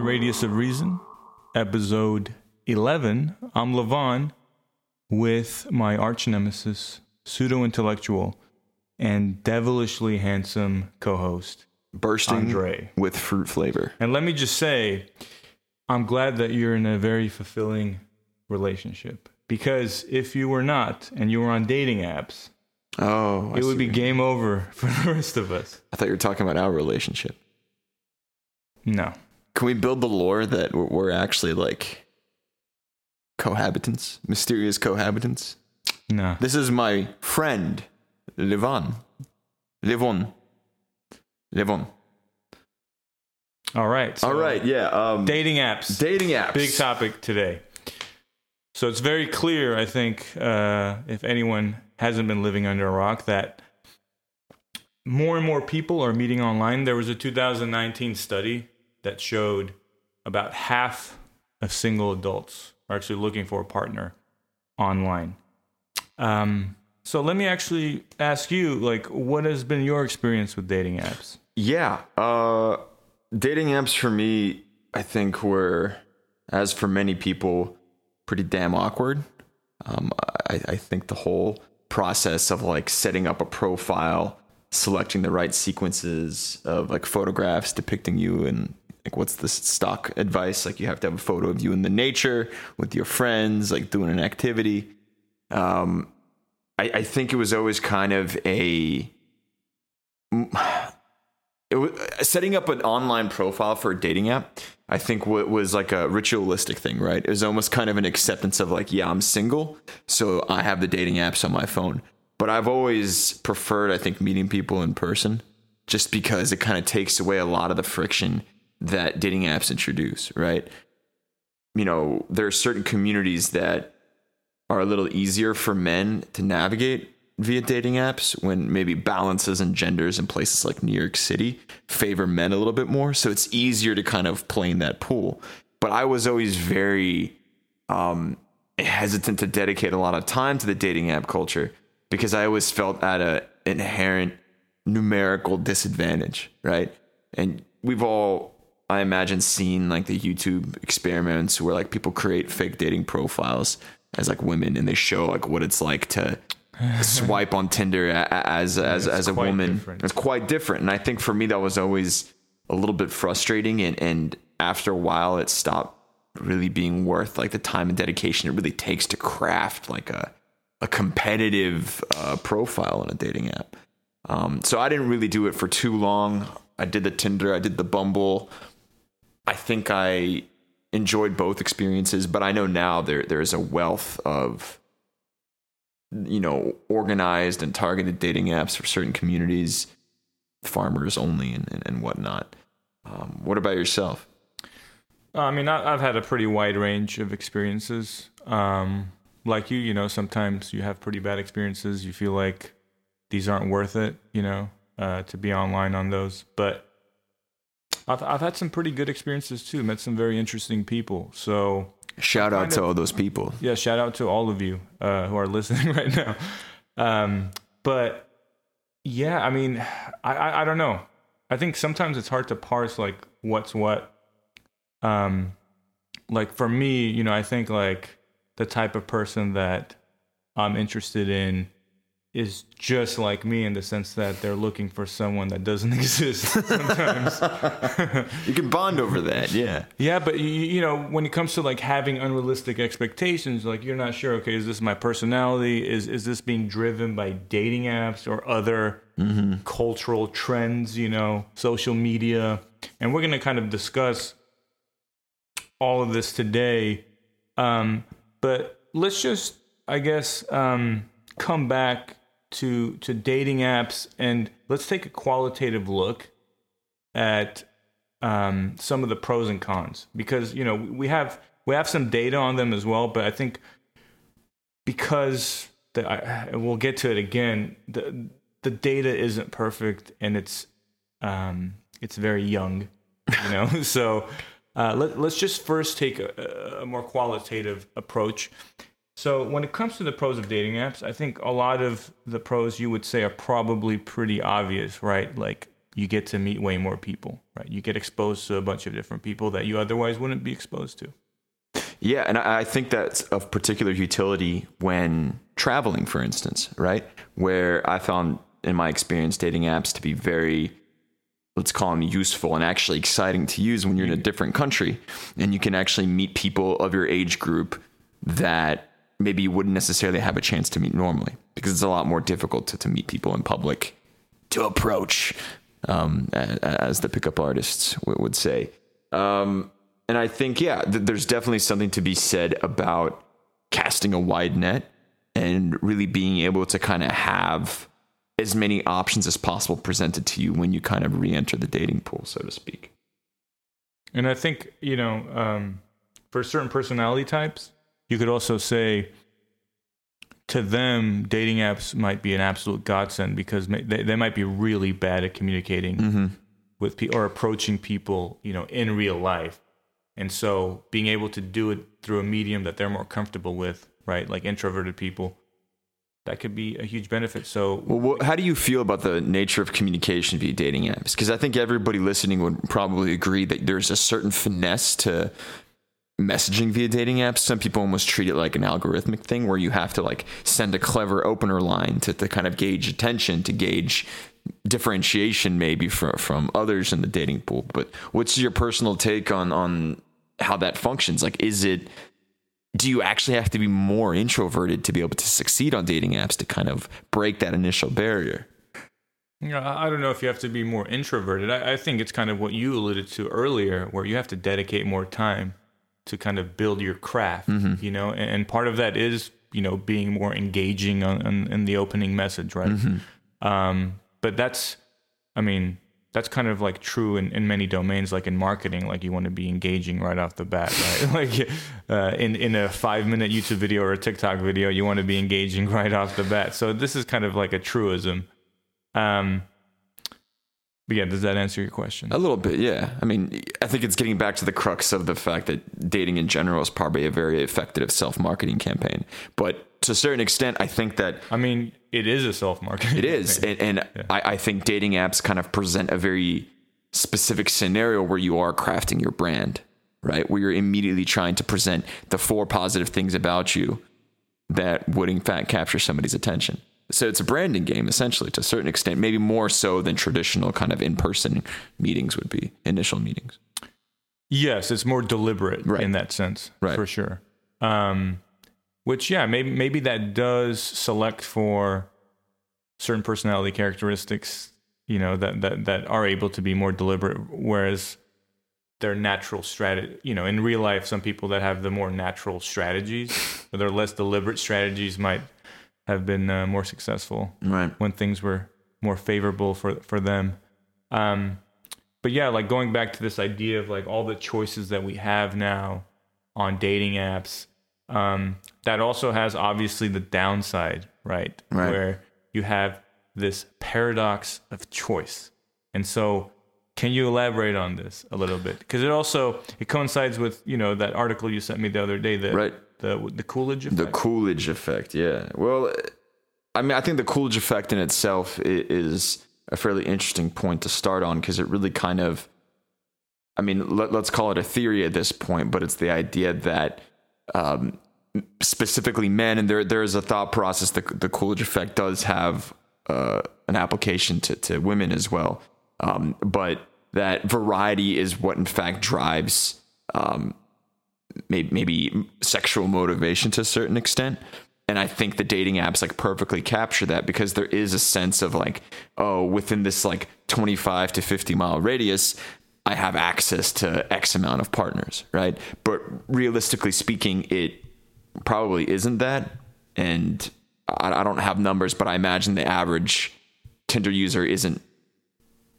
to Radius of Reason, episode 11. I'm Levon with my arch nemesis, pseudo intellectual, and devilishly handsome co host, bursting Andrey. with fruit flavor. And let me just say, I'm glad that you're in a very fulfilling relationship. Because if you were not and you were on dating apps, Oh, I it would be game over for the rest of us. I thought you were talking about our relationship. No. Can we build the lore that we're, we're actually like cohabitants, mysterious cohabitants? No. This is my friend, Levon. Levon. Levon. All right. so All right, yeah. Um, Dating apps. dating apps. Big topic today. So it's very clear, I think, uh, if anyone hasn't been living under a rock, that more and more people are meeting online. There was a 2019 study that showed about half of single adults are actually looking for a partner online. Um, so let me actually ask you, like, what has been your experience with dating apps? Yeah. Uh, dating apps for me, I think were, as for many people, pretty damn awkward. Um, I, I think the whole process of like setting up a profile, selecting the right sequences of like photographs depicting you and like what's the stock advice? Like you have to have a photo of you in the nature with your friends, like doing an activity. Um, I, I think it was always kind of a it was setting up an online profile for a dating app i think what was like a ritualistic thing right it was almost kind of an acceptance of like yeah i'm single so i have the dating apps on my phone but i've always preferred i think meeting people in person just because it kind of takes away a lot of the friction that dating apps introduce right you know there are certain communities that are a little easier for men to navigate via dating apps when maybe balances and genders in places like New York City favor men a little bit more. So it's easier to kind of play in that pool. But I was always very um, hesitant to dedicate a lot of time to the dating app culture because I always felt at a inherent numerical disadvantage, right? And we've all, I imagine, seen like the YouTube experiments where like people create fake dating profiles as like women and they show like what it's like to swipe on Tinder as as as a woman. different. It's quite different, and I think for me that was always a little bit frustrating. And and after a while, it stopped really being worth like the time and dedication it really takes to craft like a a competitive uh, profile on a dating app. Um, so I didn't really do it for too long. I did the Tinder, I did the Bumble. I think I enjoyed both experiences, but I know now there there is a wealth of you know organized and targeted dating apps for certain communities, farmers only, and and, and whatnot. Um, what about yourself? I mean, I, I've had a pretty wide range of experiences. Um, like you, you know, sometimes you have pretty bad experiences. You feel like these aren't worth it, you know, uh, to be online on those. But I've I've had some pretty good experiences too. Met some very interesting people. So Shout out to of- all those people. yeah, shout out to all of you uh, who are listening right now. Um, but yeah, I mean, I, I I don't know. I think sometimes it's hard to parse like what's what. Um, like for me, you know, I think like the type of person that I'm interested in is just like me in the sense that they're looking for someone that doesn't exist sometimes. You can bond over that, yeah. Yeah, but you, you know, when it comes to like having unrealistic expectations, like you're not sure. Okay, is this my personality? Is is this being driven by dating apps or other cultural trends? You know, social media, and we're gonna kind of discuss all of this today. Um, but let's just, I guess, um, come back to to dating apps and let's take a qualitative look at um, some of the pros and cons because you know we have we have some data on them as well, but I think because the, I, we'll get to it again, the the data isn't perfect and it's um, it's very young, you know. so uh, let, let's just first take a, a more qualitative approach. So when it comes to the pros of dating apps, I think a lot of the pros you would say are probably pretty obvious, right? Like you get to meet way more people, right? You get exposed to a bunch of different people that you otherwise wouldn't be exposed to. Yeah, and I think that's of particular utility when traveling, for instance, right? Where I found in my experience dating apps to be very let's call them useful and actually exciting to use when you're in a mm-hmm. different country and you can actually meet people of your age group that maybe you wouldn't necessarily have a chance to meet normally because it's a lot more difficult to, to meet people in public to approach um, as the pickup artists would say um, and i think yeah th- there's definitely something to be said about casting a wide net and really being able to kind of have as many options as possible presented to you when you kind of re-enter the dating pool, so to speak. And I think you know, um, for certain personality types, you could also say to them, dating apps might be an absolute godsend because they, they might be really bad at communicating mm-hmm. with people or approaching people, you know, in real life. And so being able to do it through a medium that they're more comfortable with, right? Like introverted people, that could be a huge benefit. So, well, how do you feel about the nature of communication via dating apps? Because I think everybody listening would probably agree that there's a certain finesse to messaging via dating apps. Some people almost treat it like an algorithmic thing where you have to like send a clever opener line to, to kind of gauge attention, to gauge differentiation maybe from from others in the dating pool. But what's your personal take on on how that functions? Like, is it do you actually have to be more introverted to be able to succeed on dating apps to kind of break that initial barrier? Yeah, I don't know if you have to be more introverted. I, I, think it's kind of what you alluded to earlier, where you have to dedicate more time to kind of build your craft, mm-hmm. you know, and, and, part of that is, you know, being more engaging on, on in the opening message, right? Mm-hmm. Um, but that's, I mean, that's kind of like true in, in many domains like in marketing like you want to be engaging right off the bat right like uh, in, in a five minute youtube video or a tiktok video you want to be engaging right off the bat so this is kind of like a truism um, but yeah, does that answer your question? A little bit, yeah. I mean, I think it's getting back to the crux of the fact that dating in general is probably a very effective self marketing campaign. But to a certain extent, I think that. I mean, it is a self marketing. It is, and, and yeah. I, I think dating apps kind of present a very specific scenario where you are crafting your brand, right? Where you're immediately trying to present the four positive things about you that would in fact capture somebody's attention. So it's a branding game essentially to a certain extent, maybe more so than traditional kind of in-person meetings would be, initial meetings. Yes, it's more deliberate right. in that sense, right. for sure. Um, which yeah, maybe maybe that does select for certain personality characteristics, you know, that that that are able to be more deliberate, whereas their natural strategy, you know, in real life, some people that have the more natural strategies, or their less deliberate strategies might have been uh, more successful right. when things were more favorable for for them. Um, but yeah, like going back to this idea of like all the choices that we have now on dating apps, um, that also has obviously the downside, right? right? Where you have this paradox of choice, and so can you elaborate on this a little bit? Because it also it coincides with you know that article you sent me the other day that right the the Coolidge effect. The Coolidge effect, yeah. Well, I mean, I think the Coolidge effect in itself is a fairly interesting point to start on because it really kind of, I mean, let, us call it a theory at this point, but it's the idea that um, specifically men, and there there is a thought process that the Coolidge effect does have uh, an application to to women as well, um, but that variety is what in fact drives um, maybe, maybe sexual motivation to a certain extent. And i think the dating apps like perfectly capture that because there is a sense of like oh within this like 25 to 50 mile radius i have access to x amount of partners right? But realistically speaking it probably isn't that. And i, I don't have numbers but i imagine the average tinder user isn't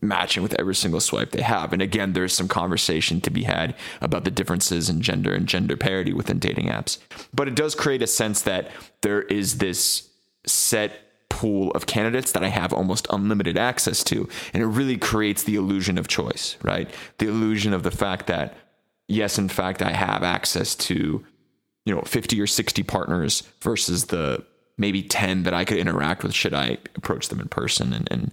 matching with every single swipe they have. And again, there's some conversation to be had about the differences in gender and gender parity within dating apps. But it does create a sense that there is this set pool of candidates that I have almost unlimited access to. And it really creates the illusion of choice, right? The illusion of the fact that, yes, in fact, I have access to, you know, 50 or 60 partners versus the maybe 10 that I could interact with should I approach them in person and, and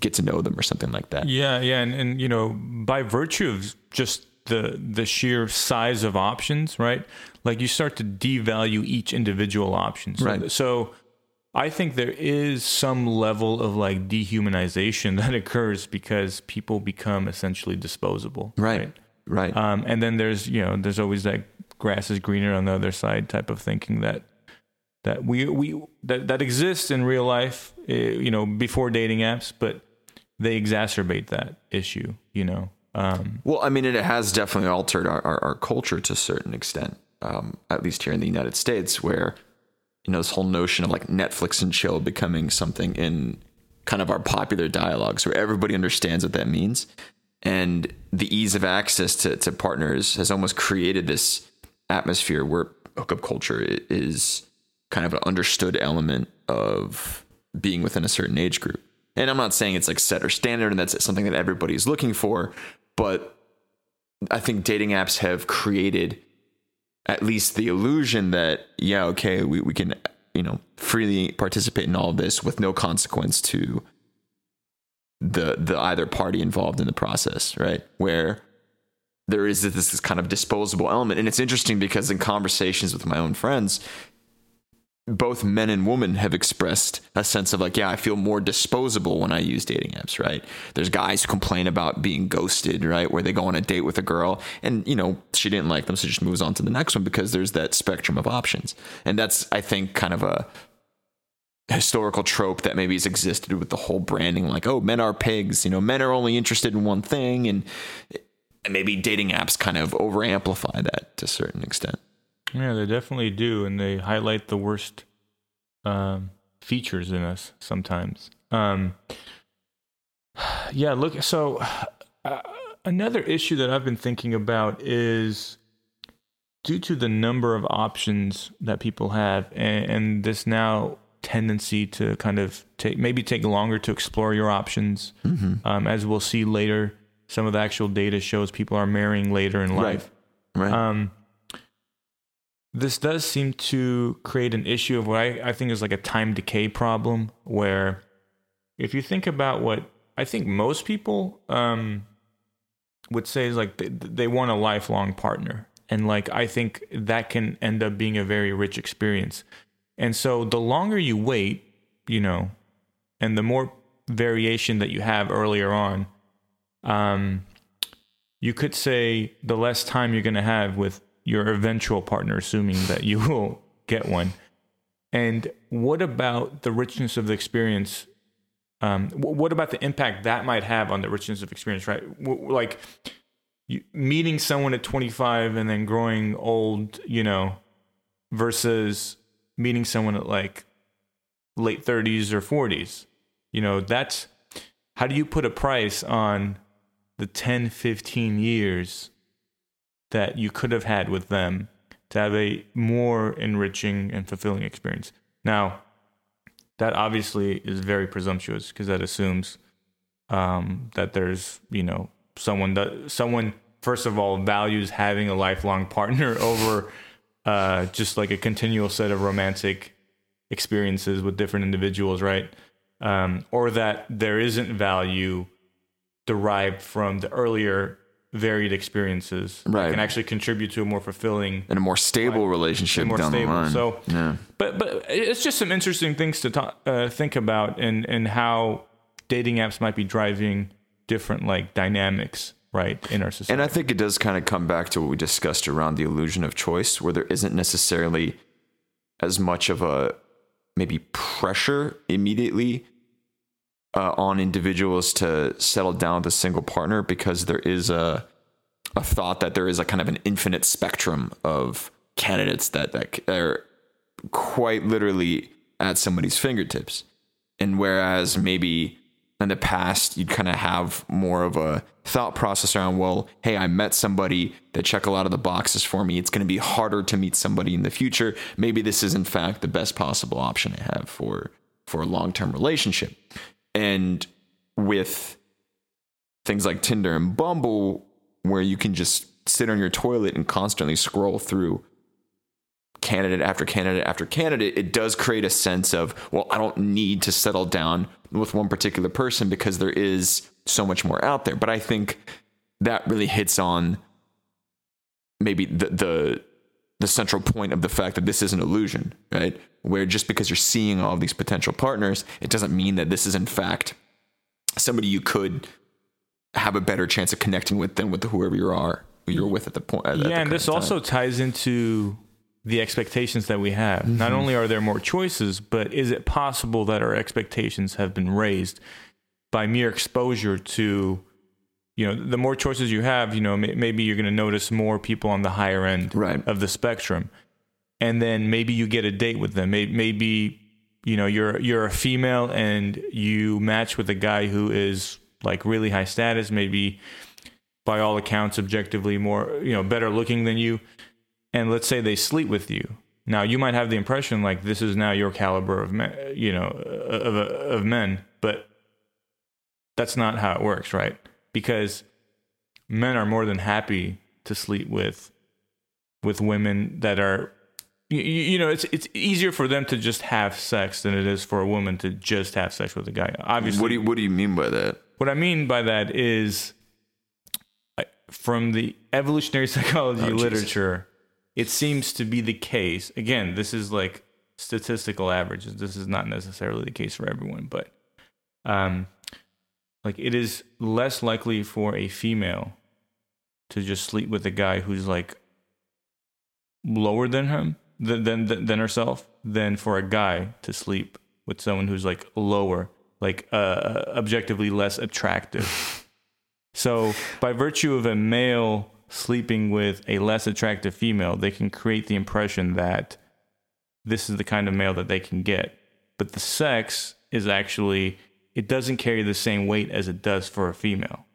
get to know them or something like that. Yeah, yeah, and, and you know, by virtue of just the the sheer size of options, right? Like you start to devalue each individual option. So, Right. So I think there is some level of like dehumanization that occurs because people become essentially disposable. Right. Right. Um, and then there's you know there's always that grass is greener on the other side type of thinking that that we we that that exists in real life, eh, you know, before dating apps, but they exacerbate that issue. You know, um, Well, I mean, it has definitely altered our, our, our culture to a certain extent, um, at least here in the United States, where, you know, this whole notion of like Netflix and chill becoming something in kind of our popular dialogues where everybody understands what that means. And the ease of access to, to partners has almost created this atmosphere where hookup culture is kind of an understood element of being within a certain age group. And I'm not saying it's like set or standard and that's something that everybody's looking for, but I think dating apps have created at least the illusion that, yeah, okay, we, we can, you know, freely participate in all of this with no consequence to the the either party involved in the process, right? Where there is this, this kind of disposable element. And it's interesting because in conversations with my own friends, both men and women have expressed a sense of like, yeah, I feel more disposable when I use dating apps, right? There's guys who complain about being ghosted, right? Where they go on a date with a girl and, you know, she didn't like them, so just moves on to the next one because there's that spectrum of options. And that's, I think, kind of a historical trope that maybe has existed with the whole branding, like, oh, men are pigs, you know, men are only interested in one thing. And, and maybe dating apps kind of over amplify that to a certain extent. Yeah, they definitely do, and they highlight the worst um, features in us sometimes. Um, yeah, look. So uh, another issue that I've been thinking about is due to the number of options that people have, and, and this now tendency to kind of take maybe take longer to explore your options. Um, as we'll see later, some of the actual data shows people are marrying later in life. Right. Um, this does seem to create an issue of what I, I think is like a time decay problem, where if you think about what I think most people um, would say is like they, they want a lifelong partner. And like I think that can end up being a very rich experience. And so the longer you wait, you know, and the more variation that you have earlier on, um, you could say the less time you're going to have with your eventual partner, assuming that you will get one. And what about the richness of the experience? Um, what about the impact that might have on the richness of experience, right? Like meeting someone at 25 and then growing old, you know, versus meeting someone at like late 30s or 40s. You know, that's how do you put a price on the 10, 15 years that you could have had with them to have a more enriching and fulfilling experience. Now, that obviously is very presumptuous because that assumes um, that there's, you know, someone that someone first of all values having a lifelong partner over uh, just like a continual set of romantic experiences with different individuals, right? Um, or that there isn't value derived from the earlier varied experiences Right. can actually contribute to a more fulfilling and a more stable relationship more down stable. the line. So- yeah. but but it's just some interesting things to talk, uh, think about and and how dating apps might be driving different like dynamics right in our society And I think it does kind of come back to what we discussed around the illusion of choice, where there isn't necessarily as much of a maybe pressure immediately uh, on individuals to settle down with a single partner because there is a a thought that there is a kind of an infinite spectrum of candidates that that are quite literally at somebody's fingertips. And whereas maybe in the past you'd kind of have more of a thought process around, well, hey, I met somebody that check a lot of the boxes for me. It's going to be harder to meet somebody in the future. Maybe this is in fact the best possible option I have for for a long-term relationship. And with things like Tinder and Bumble, where you can just sit on your toilet and constantly scroll through candidate after candidate after candidate, it does create a sense of, well, I don't need to settle down with one particular person because there is so much more out there. But I think that really hits on maybe the the the central point of the fact that this is an illusion, right? Where just because you're seeing all these potential partners, it doesn't mean that this is in fact somebody you could have a better chance of connecting with than with whoever you are you're with at the point. At, yeah, at and this also ties into the expectations that we have. Mm-hmm. Not only are there more choices, but is it possible that our expectations have been raised by mere exposure to you know the more choices you have you know maybe you're going to notice more people on the higher end right. of the spectrum. And then maybe you get a date with them. Maybe you know you're you're a female and you match with a guy who is like really high status maybe by all accounts objectively more you know better looking than you. And let's say they sleep with you. Now you might have the impression like this is now your caliber of men you know of, of men but that's not how it works right because men are more than happy to sleep with with women that are you, you, know it's it's easier for them to just have sex than it is for a woman to just have sex with a guy obviously what do you, what do you mean by that what i mean by that is from the evolutionary psychology oh, literature, it seems to be the case. Again, this is like statistical averages. This is not necessarily the case for everyone, but um, like it is less likely for a female to just sleep with a guy who's like lower than him than than, than herself than for a guy to sleep with someone who's like lower, like uh, objectively less attractive. So, by virtue of a male sleeping with a less attractive female, they can create the impression that this is the kind of male that they can get. But the sex is actually, it doesn't carry the same weight as it does for a female.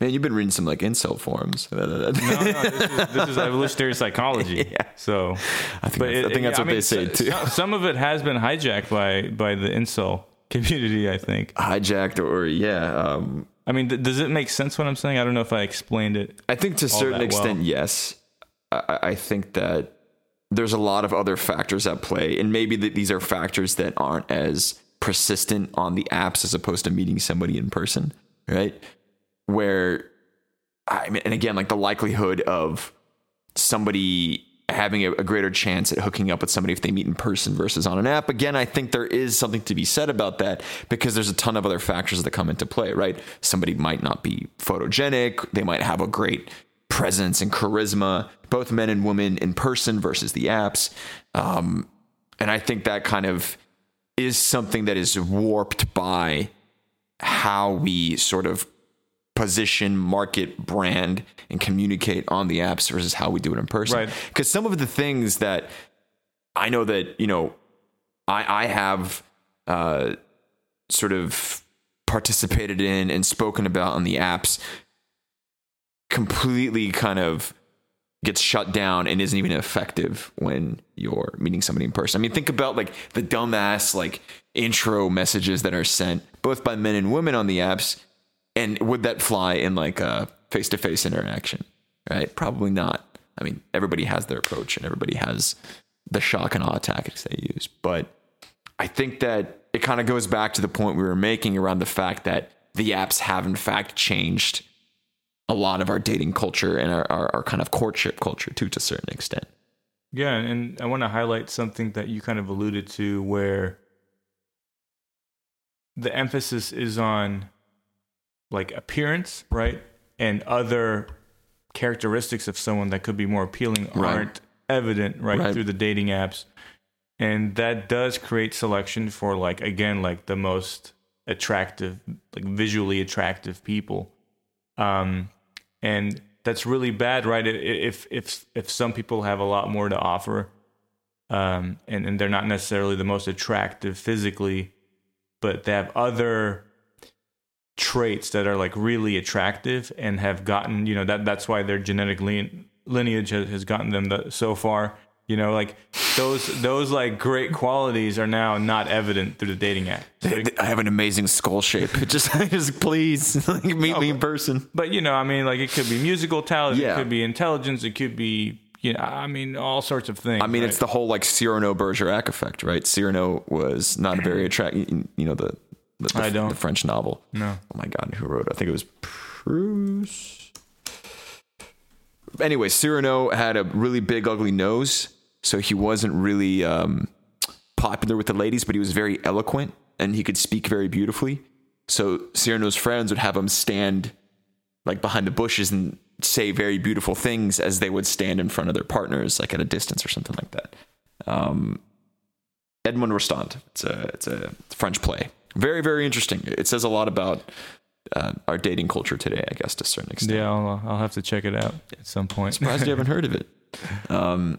Man, you've been reading some like incel forums. no, no, this is, this is evolutionary psychology. yeah. So, I think, that's, it, I think that's what I mean, they say too. Some of it has been hijacked by by the incel community. I think hijacked or yeah. Um, I mean, th- does it make sense what I'm saying? I don't know if I explained it. I think to a certain extent, well. yes. I-, I think that there's a lot of other factors at play, and maybe that these are factors that aren't as persistent on the apps as opposed to meeting somebody in person, right? Where I mean, and again, like the likelihood of somebody having a, a, greater chance at hooking up with somebody if they meet in person versus on an app. Again, I think there is something to be said about that because there's a ton of other factors that come into play, right? Somebody might not be photogenic, they might have a great presence and charisma, both men and women in person versus the apps. Um, and I think that kind of is something that is warped by how we sort of position, market, brand, and communicate on the apps versus how we do it in person. Right. Because some of the things that I know that, you know, I, I have uh, sort of participated in and spoken about on the apps completely kind of gets shut down and isn't even effective when you're meeting somebody in person. I mean, think about like the dumbass like intro messages that are sent both by men and women on the apps and would that fly in like a face to face interaction? Right? Probably not. I mean, everybody has their approach and everybody has the shock and awe tactics they use. But I think that it kind of goes back to the point we were making around the fact that the apps have, in fact, changed a lot of our dating culture and our, our, our kind of courtship culture too, to a certain extent. Yeah. And I want to highlight something that you kind of alluded to where the emphasis is on like appearance, right? And other characteristics of someone that could be more appealing right. aren't evident right, right, through the dating apps. And that does create selection for like again like the most attractive, like visually attractive people. Um and that's really bad, right? If if if some people have a lot more to offer, um, and and they're not necessarily the most attractive physically, but they have other traits that are like really attractive and have gotten you know that that's why their genetic lineage has, has gotten them the, so far you know like those those like great qualities are now not evident through the dating app so, i have an amazing skull shape just just please meet me in person but you know i mean like it could be musical talent yeah. it could be intelligence it could be you know, I mean, all sorts of things. I mean, right? it's the whole like Cyrano Bergerac effect, right? Cyrano was not a very attractive, you know, the, the, the, I don't. the French novel. no. Oh my God, who wrote it? I think it was Proust. Anyway, Cyrano had a really big, ugly nose, so he wasn't really um, popular with the ladies, but he was very eloquent and he could speak very beautifully. So Cyrano's friends would have him stand like behind the bushes and say very beautiful things as they would stand in front of their partners, like at a distance or something like that. Um, Edmond Rostand. It's a it's a French play. Very very interesting. It says a lot about uh, our dating culture today, I guess, to a certain extent. Yeah, I'll, I'll have to check it out at some point. Surprised you haven't heard of it. Um,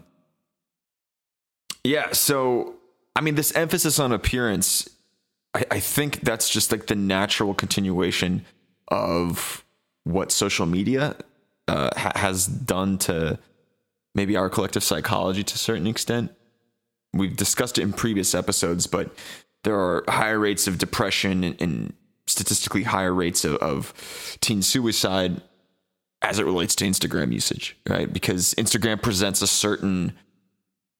yeah, so I mean, this emphasis on appearance, I, I think that's just like the natural continuation of what social media uh, ha- has done to maybe our collective psychology to a certain extent. We've discussed it in previous episodes, but there are higher rates of depression and, and statistically higher rates of, of teen suicide as it relates to Instagram usage, right? Because Instagram presents a certain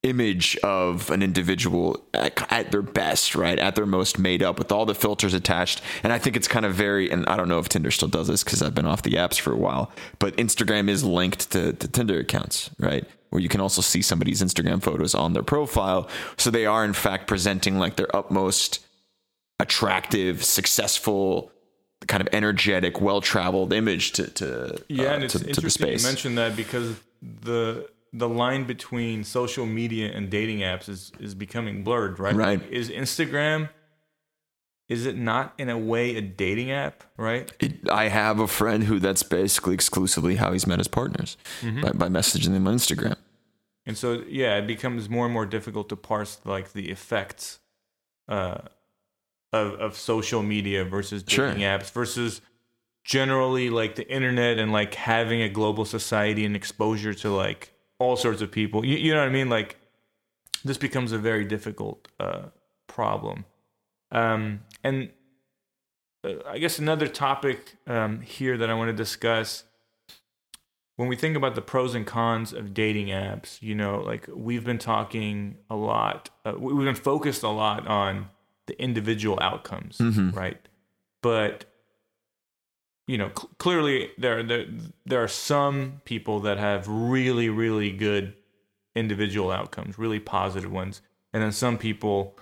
image of an individual at, at, their best, right? At their most made up with all the filters attached. And I think it's kind of very, and I don't know if Tinder still does this because I've been off the apps for a while, but Instagram is linked to, to Tinder accounts, right? Where you can also see somebody's Instagram photos on their profile. So they are, in fact, presenting like their utmost attractive, successful, kind of energetic, well-traveled image to to Yeah, uh, and it's to, to the interesting you space. mentioned that because the the line between social media and dating apps is is becoming blurred, right? Right. Is Instagram is it not in a way a dating app, right? It, I have a friend who that's basically exclusively how he's met his partners Mm-hmm. by, by messaging them on Instagram. And so yeah, it becomes more and more difficult to parse like the effects uh of of social media versus Sure. dating apps versus generally like the internet and like having a global society and exposure to like all sorts of people. You, you know what I mean? Like this becomes a very difficult uh problem. Um and uh, I guess another topic um here that I want to discuss when we think about the pros and cons of dating apps, you know, like we've been talking a lot, uh, we- we've been focused a lot on the individual outcomes, right? But you know, cl- clearly there there there are some people that have really really good individual outcomes, really positive ones, and then some people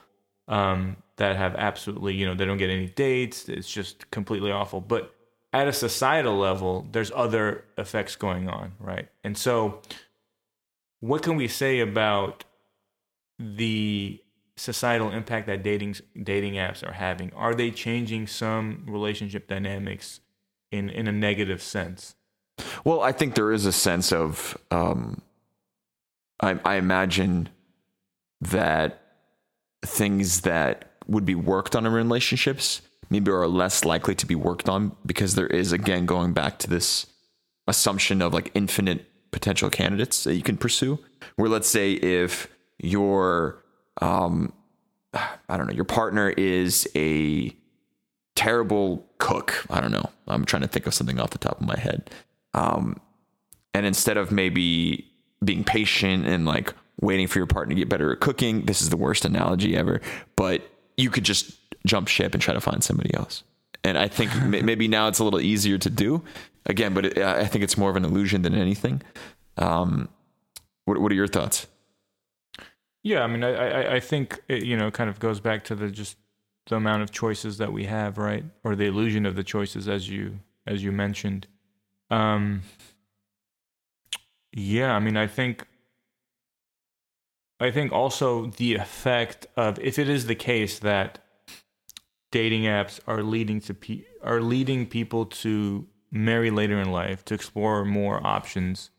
um, that have absolutely, you know, they don't get any dates. It's just completely awful. But at a societal level, there's other effects going on, right? And so, what can we say about the societal impact that dating dating apps are having? Are they changing some relationship dynamics in in a negative sense? Well, I think there is a sense of, um, I, I imagine that things that would be worked on in relationships maybe are less likely to be worked on because there is, again, going back to this assumption of like infinite potential candidates that you can pursue. Where let's say if your, um, I don't know, your partner is a terrible cook. I don't know. I'm trying to think of something off the top of my head. Um, and instead of maybe being patient and like waiting for your partner to get better at cooking, this is the worst analogy ever, but you could just jump ship and try to find somebody else. And I think may- maybe now it's a little easier to do again, but it, I think it's more of an illusion than anything. Um, what, what are your thoughts? Yeah, I mean, I I, I think it, you know kind of goes back to the just the amount of choices that we have, right? Or the illusion of the choices, as you as you mentioned. Um, yeah, I mean, I think I think also the effect of if it is the case that dating apps are leading to pe- are leading people to marry later in life to explore more options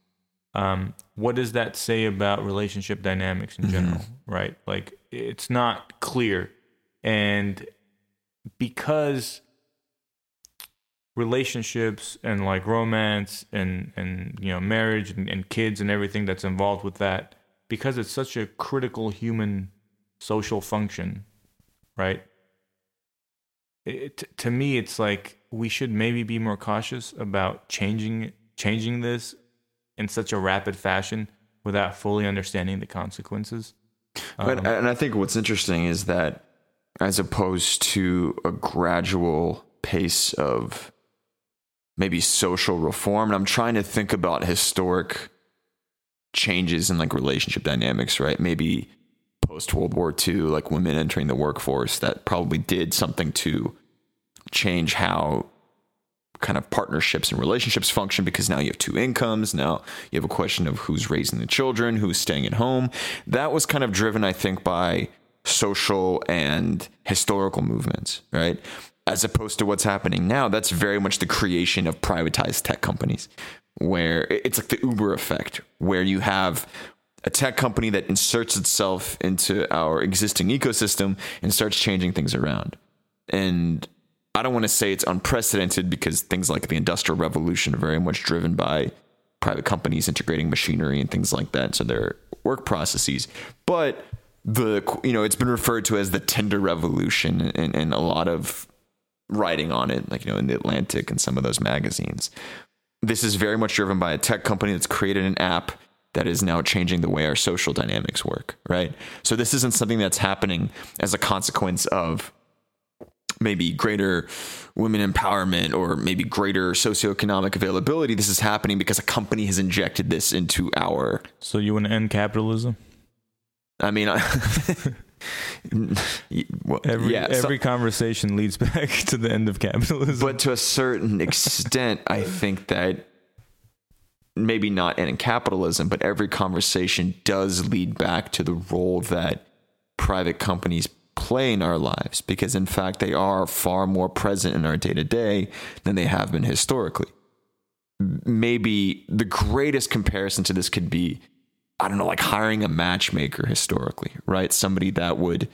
um, what does that say about relationship dynamics in general right like it's not clear and because relationships and like romance and and you know marriage and, and kids and everything that's involved with that because it's such a critical human social function right it, to me it's like we should maybe be more cautious about changing changing this in such a rapid fashion without fully understanding the consequences. But, Um, and I think what's interesting is that as opposed to a gradual pace of maybe social reform, and I'm trying to think about historic changes in like relationship dynamics, right? Maybe post World War II, like women entering the workforce, that probably did something to change how kind of partnerships and relationships function because now you have two incomes. Now you have a question of who's raising the children, who's staying at home. That was kind of driven, I think, by social and historical movements, right? As opposed to what's happening now, that's very much the creation of privatized tech companies, where it's like the Uber effect, where you have a tech company that inserts itself into our existing ecosystem and starts changing things around. And I don't want to say it's unprecedented because things like the Industrial Revolution are very much driven by private companies integrating machinery and things like that. So their work processes. But the you know it's been referred to as the Tinder Revolution and, and a lot of writing on it, like you know in the Atlantic and some of those magazines. This is very much driven by a tech company that's created an app that is now changing the way our social dynamics work, right? So this isn't something that's happening as a consequence of maybe greater women empowerment or maybe greater socioeconomic availability. This is happening because a company has injected this into our. so you want to end capitalism? I mean, I, well, Every yeah, so- every conversation leads back to the end of capitalism. but to a certain extent, I think that maybe not ending capitalism, but every conversation does lead back to the role that private companies play in our lives because, in fact, they are far more present in our day to day than they have been historically. Maybe the greatest comparison to this could be, I don't know, like hiring a matchmaker historically, right? Somebody that would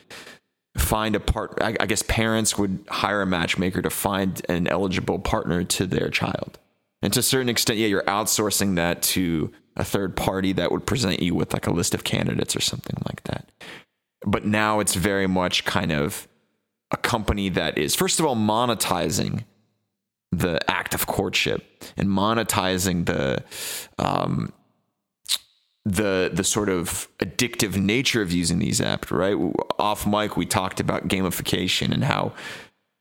find a part I, guess parents would hire a matchmaker to find an eligible partner to their child and to a certain extent yeah you're outsourcing that to a third party that would present you with like a list of candidates or something like that but now it's very much kind of a company that is first of all monetizing the act of courtship and monetizing the um, the the sort of addictive nature of using these apps, right? Off mic, we talked about gamification and how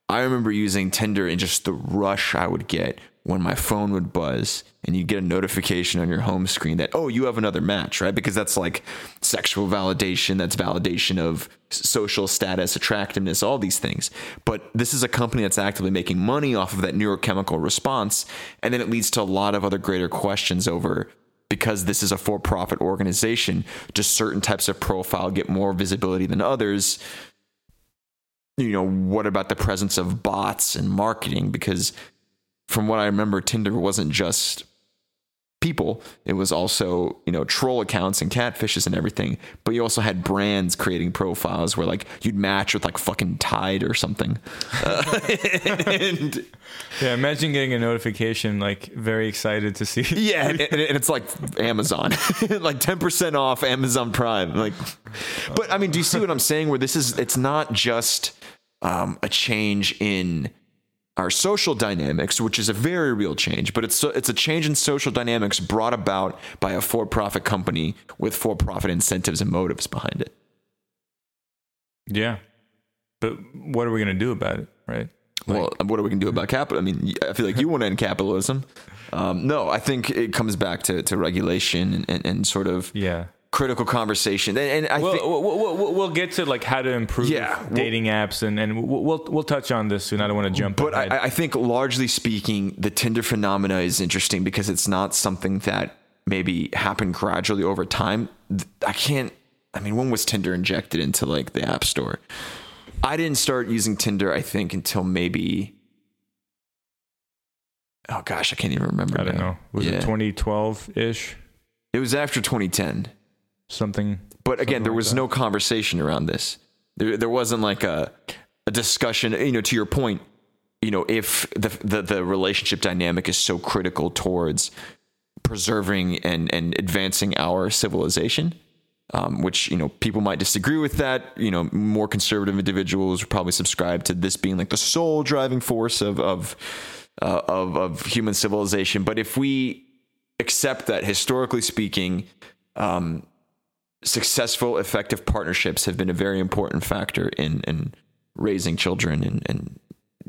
I remember using Tinder and just the rush I would get when my phone would buzz and you get a notification on your home screen that oh you have another match right because that's like sexual validation that's validation of social status attractiveness all these things but this is a company that's actively making money off of that neurochemical response and then it leads to a lot of other greater questions over because this is a for-profit organization just certain types of profile get more visibility than others? You know what about the presence of bots and marketing? Because from what i remember tinder wasn't just people. It was also you know troll accounts and catfishes and everything but you also had brands creating profiles where like you'd match with like fucking tide or something. Uh, and yeah, imagine getting a notification like very excited to see. yeah and, and it's like amazon like 10% off amazon prime like but i mean do you see what i'm saying? Where this is it's not just um, a change in our social dynamics, which is a very real change, but it's it's a change in social dynamics brought about by a for-profit company with for-profit incentives and motives behind it. Yeah, but what are we gonna do about it, right? well, what are we gonna do about capital? I mean, I feel like you want to end capitalism. Um, no, I think it comes back to, to regulation and, and, and sort of Yeah. Critical conversation. And, and I think we'll, we'll, we'll- we'll get to like how to improve Yeah, well- dating apps, and and we'll, we'll we'll touch on this soon. I don't want to jump. But. I, I think largely speaking, the Tinder phenomena is interesting because it's not something that maybe happened gradually over time. I can't. I mean, when was Tinder injected into like the App Store? I didn't start using Tinder. I think until maybe. Oh gosh, I can't even remember. I don't now. know. Was Yeah. it 2012 ish? It was after 2010. Something. But again, there was no conversation around this. There, there wasn't like a, a discussion. You know, to your point, you know, if the, the the relationship dynamic is so critical towards preserving and and advancing our civilization, um, which you know people might disagree with that. You know, more conservative individuals would probably subscribe to this being like the sole driving force of of uh, of of human civilization. But if we accept that historically speaking, um, successful, effective partnerships have been a very important factor in in raising children and, and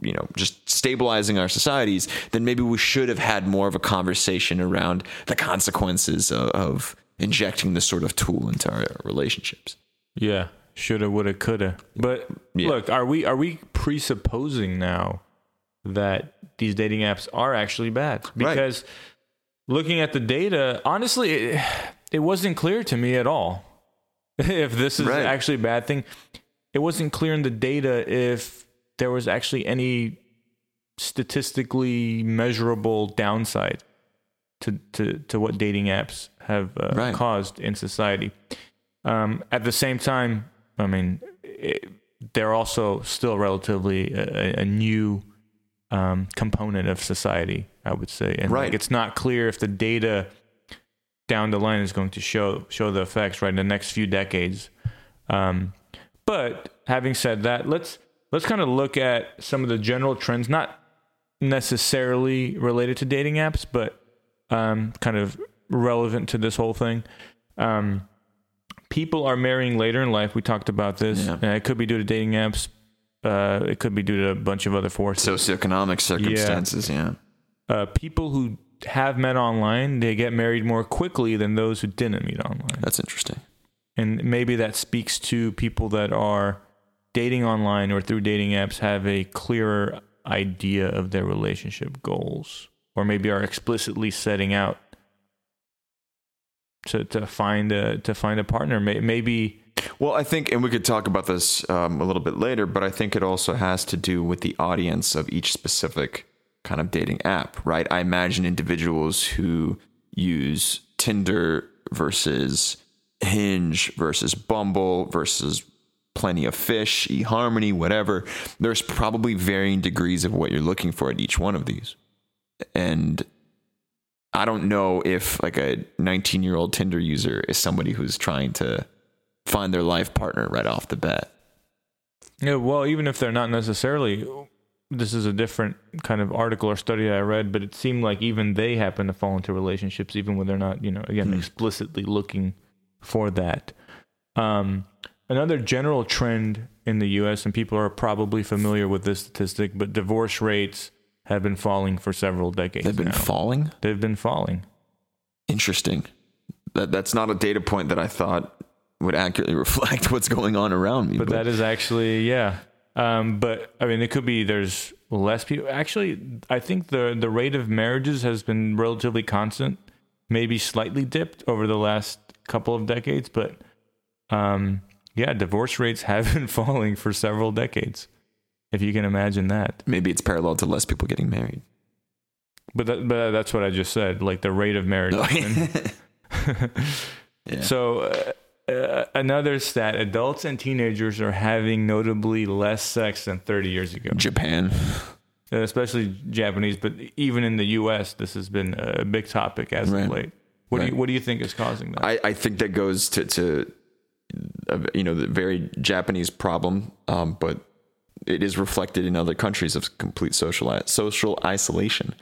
you know just stabilizing our societies, then maybe we should have had more of a conversation around the consequences of, of injecting this sort of tool into our relationships. Yeah, shoulda, woulda, coulda. But yeah. look, are we are we presupposing now that these dating apps are actually bad? Because right. looking at the data, honestly, it, it, wasn't clear to me at all if this is right. actually a bad thing. It wasn't clear in the data if there was actually any statistically measurable downside to to to what dating apps have uh, right. caused in society. Um, at the same time, I mean, it, they're also still relatively a, a new um, component of society, I would say. And right. like, it's not clear if the data down the line is going to show show the effects right in the next few decades. Um, but having said that, let's let's kind of look at some of the general trends, not necessarily related to dating apps, but um, kind of relevant to this whole thing. Um, people are marrying later in life. We talked about this. Yeah. it could be due to dating apps. Uh, it could be due to a bunch of other forces. Socioeconomic circumstances, yeah. yeah. Uh, people who have met online, they get married more quickly than those who didn't meet online. That's interesting. And maybe that speaks to people that are dating online or through dating apps have a clearer idea of their relationship goals or maybe are explicitly setting out to to find a to find a partner. Maybe. Well, I think, and we could talk about this um, a little bit later, but I think it also has to do with the audience of each specific kind of dating app, right? I imagine individuals who use Tinder versus Hinge versus Bumble versus Plenty of Fish, eHarmony, whatever. There's probably varying degrees of what you're looking for at each one of these. And I don't know if like a 19 year old Tinder user is somebody who's trying to find their life partner right off the bat. Yeah, well, even if they're not necessarily, this is a different kind of article or study I read, but it seemed like even they happen to fall into relationships, even when they're not, you know, again, mm. explicitly looking for that. Um, another general trend in the U.S., and people are probably familiar with this statistic, but divorce rates have been falling for several decades. They've been now. falling. They've been falling. Interesting. That that's not a data point that I thought would accurately reflect what's going on around me. But, but. that is actually yeah. Um, but I mean, it could be there's less people. Actually, I think the the rate of marriages has been relatively constant, maybe slightly dipped over the last couple of decades. But um, yeah, divorce rates have been falling for several decades if you can imagine that. Maybe it's parallel to less people getting married. But that, but that's what I just said. Like the rate of marriage. yeah. So uh, uh, another stat: adults and teenagers are having notably less sex than 30 years ago. Japan, uh, especially Japanese, but even in the U.S., this has been a big topic as right. of late. What right. do you What do you think is causing that? I, I think that goes to to uh, you know the very Japanese problem, um, but it is reflected in other countries of complete social social isolation,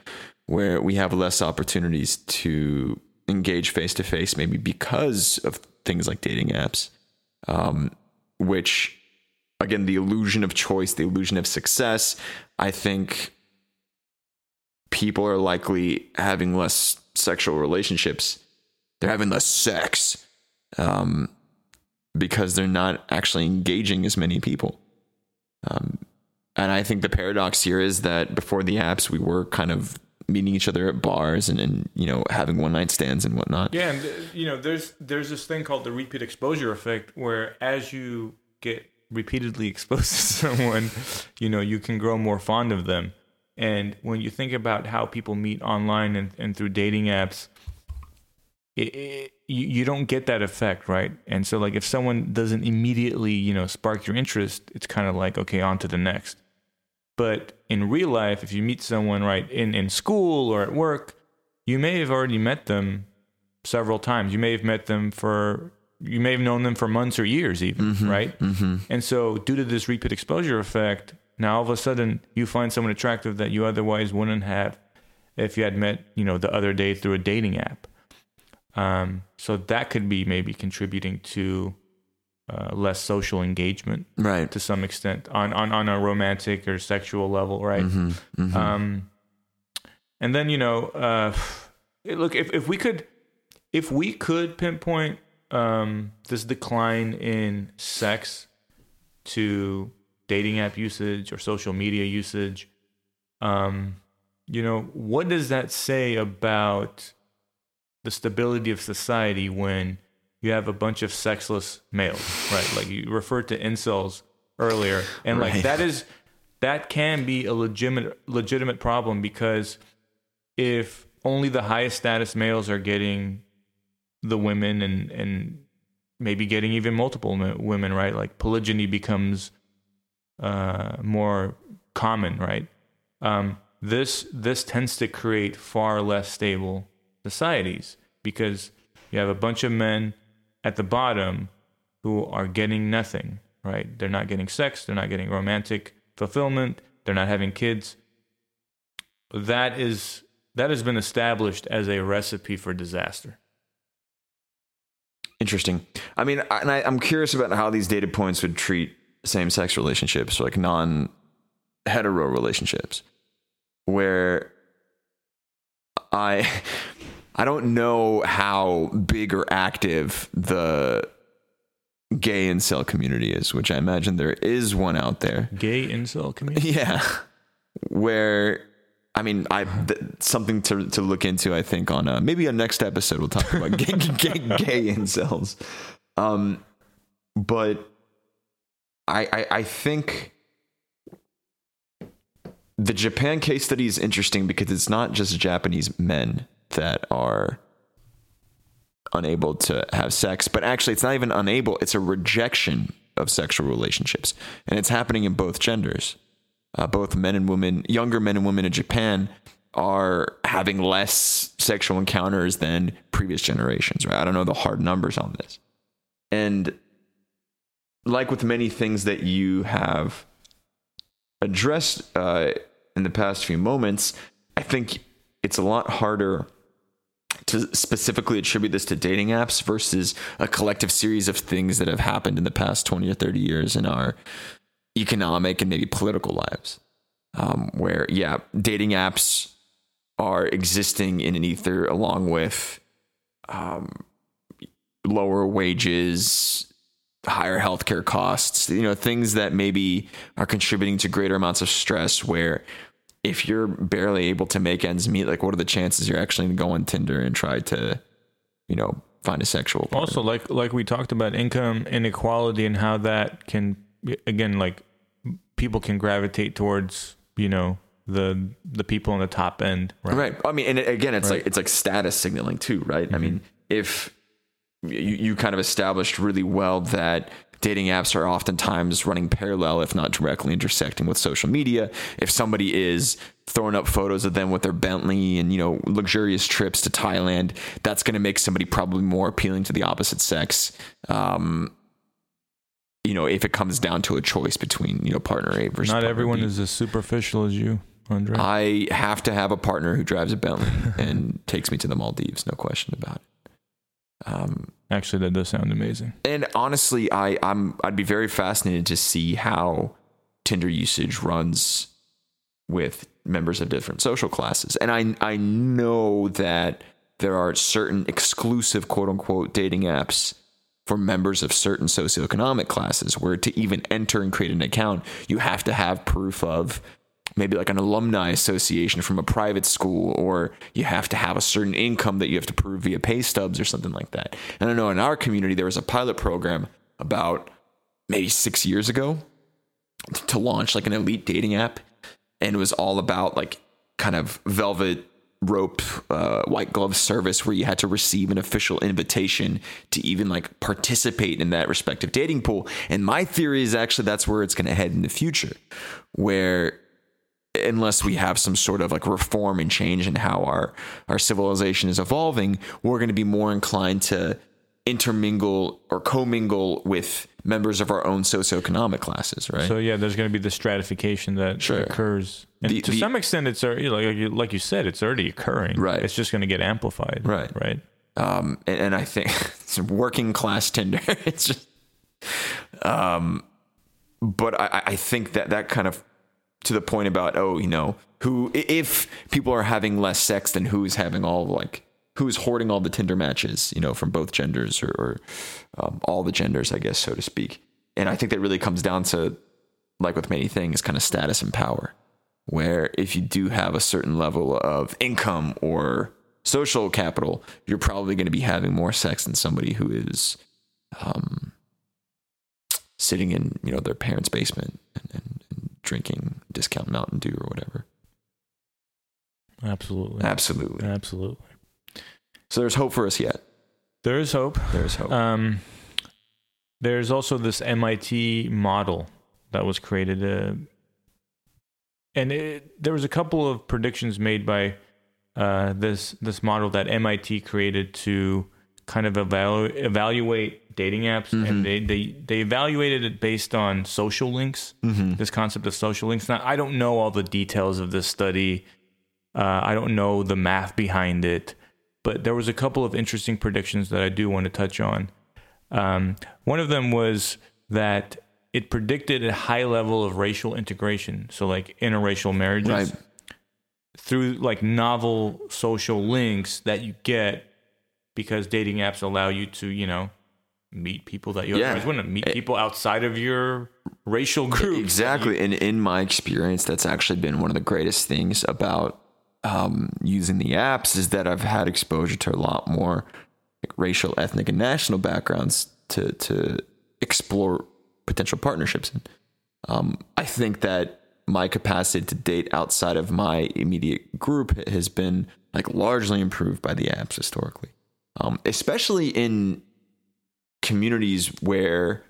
where we have less opportunities to engage face to face, maybe because of things like dating apps, um, which again the illusion of choice, the illusion of success. I think people are likely having less sexual relationships. They're having less sex um, because they're not actually engaging as many people. Um, and I think the paradox here is that before the apps, we were kind of meeting each other at bars and, and you know having one night stands and whatnot. Yeah, and uh, you know there's there's this thing called the repeat exposure effect, where as you get repeatedly exposed to someone, you know you can grow more fond of them. And when you think about how people meet online and, and through dating apps, it, it, you, you don't get that effect, right? And so, like, if someone doesn't immediately, you know, spark your interest, it's kind of like, okay, on to the next. But in real life, if you meet someone, right, in, in school or at work, you may have already met them several times. You may have met them for, you may have known them for months or years, even, mm-hmm, right? Mm-hmm. And so, due to this repeat exposure effect, now all of a sudden you find someone attractive that you otherwise wouldn't have if you had met, you know, the other day through a dating app. Um, so that could be maybe contributing to uh, less social engagement Right. to some extent on, on, on a romantic or sexual level, right? Mhm, mhm. Um, and then you know, uh, look if if we could if we could pinpoint um, this decline in sex to dating app usage or social media usage, um, you know, what does that say about the stability of society when you have a bunch of sexless males, right? Like you referred to incels earlier, and like that is that can be a legitimate legitimate problem because if only the highest status males are getting the women and and maybe getting even multiple women, right? Like polygyny becomes uh, more common, right? Um, this this tends to create far less stable societies because you have a bunch of men at the bottom who are getting nothing, right? They're not getting sex, they're not getting romantic fulfillment, they're not having kids. That is that has been established as a recipe for disaster. Interesting. I mean, I- and I, I'm curious about how these data points would treat same-sex relationships, like non-hetero relationships, where I I don't know how big or active the gay incel community is, which I imagine there is one out there. Gay incel community. Yeah, where I mean, I th- something to to look into. I think on uh, maybe a next episode we'll talk about gay, gay, gay incels. Um, but I, I I think the Japan case study is interesting because it's not just Japanese men that are unable to have sex, but actually it's not even unable, it's a rejection of sexual relationships. And it's happening in both genders. Uh, both men and women, younger men and women in Japan are having less sexual encounters than previous generations, right? I don't know the hard numbers on this. And like with many things that you have addressed uh, in the past few moments, I think it's a lot harder to specifically attribute this to dating apps versus a collective series of things that have happened in the past 20 or 30 years in our economic and maybe political lives. Um, where, yeah, dating apps are existing in an ether along with um, lower wages, higher healthcare costs, you know, things that maybe are contributing to greater amounts of stress where if you're barely able to make ends meet, like what are the chances you're actually going to go on Tinder and try to, you know, find a sexual partner? Also, like like we talked about income inequality and how that can again like people can gravitate towards you know the the people on the top end, right? Right. I mean, and again, it's Right. like it's like status signaling too, right? I mm-hmm. mean, if you, you kind of established really well that dating apps are oftentimes running parallel, if not directly intersecting with social media. If somebody is throwing up photos of them with their Bentley and you know luxurious trips to Thailand, that's going to make somebody probably more appealing to the opposite sex. Um, you know, if it comes down to a choice between you know partner A versus Not everyone B. is as superficial as you, Andrey. I have to have a partner who drives a Bentley and takes me to the Maldives, no question about it. Um, Actually, that does sound amazing. and honestly, I, I'm I'd be very fascinated to see how Tinder usage runs with members of different social classes. And I I know that there are certain exclusive quote unquote dating apps for members of certain socioeconomic classes where to even enter and create an account, you have to have proof of maybe like an alumni association from a private school, or you have to have a certain income that you have to prove via pay stubs or something like that. And I know in our community, there was a pilot program about maybe six years ago to launch like an elite dating app. And it was all about like kind of velvet rope uh, white glove service where you had to receive an official invitation to even like participate in that respective dating pool and my theory is actually that's where it's going to head in the future where unless we have some sort of like reform and change in how our our civilization is evolving we're going to be more inclined to intermingle or commingle with members of our own socioeconomic classes right So yeah, there's going to be the stratification that Sure. occurs, and The- to the- some extent, it's already like you, like you said, it's already occurring. Right. It's just going to get amplified. Right. Right. Um, and, and I think it's working class Tinder. it's just, um, but I, I think that that kind of to the point about oh you know who if people are having less sex then who's having all like who's hoarding all the Tinder matches you know from both genders or, or um, all the genders I guess so to speak. And I think that really comes down to like with many things kind of status and power where if you do have a certain level of income or social capital, you're probably going to be having more sex than somebody who is um, sitting in you know their parents' basement and, and drinking discount Mountain Dew or whatever. Absolutely. Absolutely. Absolutely. So there's hope for us yet. There is hope. There's hope. Um, there's also this MIT model that was created, uh, and it, there was a couple of predictions made by uh, this this model that MIT created to kind of evalu- evaluate dating apps, Mm-hmm. and they, they they evaluated it based on social links. Mm-hmm. This concept of social links. Now, I don't know all the details of this study. Uh, I don't know the math behind it, but there was a couple of interesting predictions that I do want to touch on. Um, one of them was that it predicted a high level of racial integration, so like interracial marriages Right. through like novel social links that you get because dating apps allow you to, you know, meet people that you Yeah. otherwise wouldn't meet people outside of your racial group. Exactly. And in my experience, that's actually been one of the greatest things about um, using the apps is that I've had exposure to a lot more like, racial, ethnic, and national backgrounds to to explore potential partnerships. And um, I think that my capacity to date outside of my immediate group has been like largely improved by the apps historically, um, especially in communities where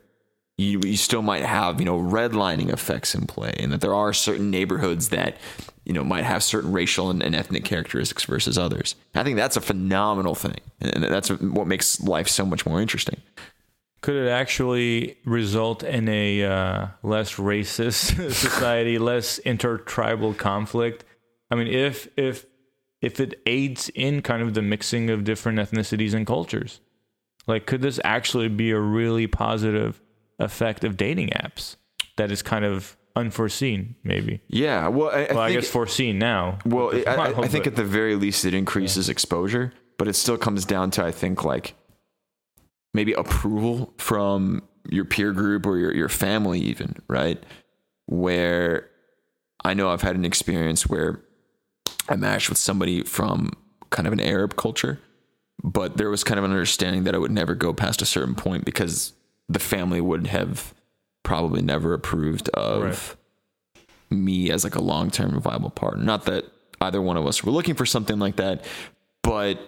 you, you still might have you know redlining effects in play and that there are certain neighborhoods that you know might have certain racial and, and ethnic characteristics versus others. I think that's a phenomenal thing and that's what makes life so much more interesting. Could it actually result in a uh, less racist society, less intertribal conflict? I mean, if if if it aids in kind of the mixing of different ethnicities and cultures, like could this actually be a really positive effect of dating apps that is kind of unforeseen? Maybe. yeah well i, I Well, I, guess foreseen now. well I, I- I think at the very least it increases exposure but it still comes down to i think like maybe approval from your peer group or your, your family even right where i know i've had an experience where i matched with somebody from kind of an arab culture but there was kind of an understanding that i would never go past a certain point because the family would have probably never approved of Right. me as like a long-term viable partner not that either one of us were looking for something like that but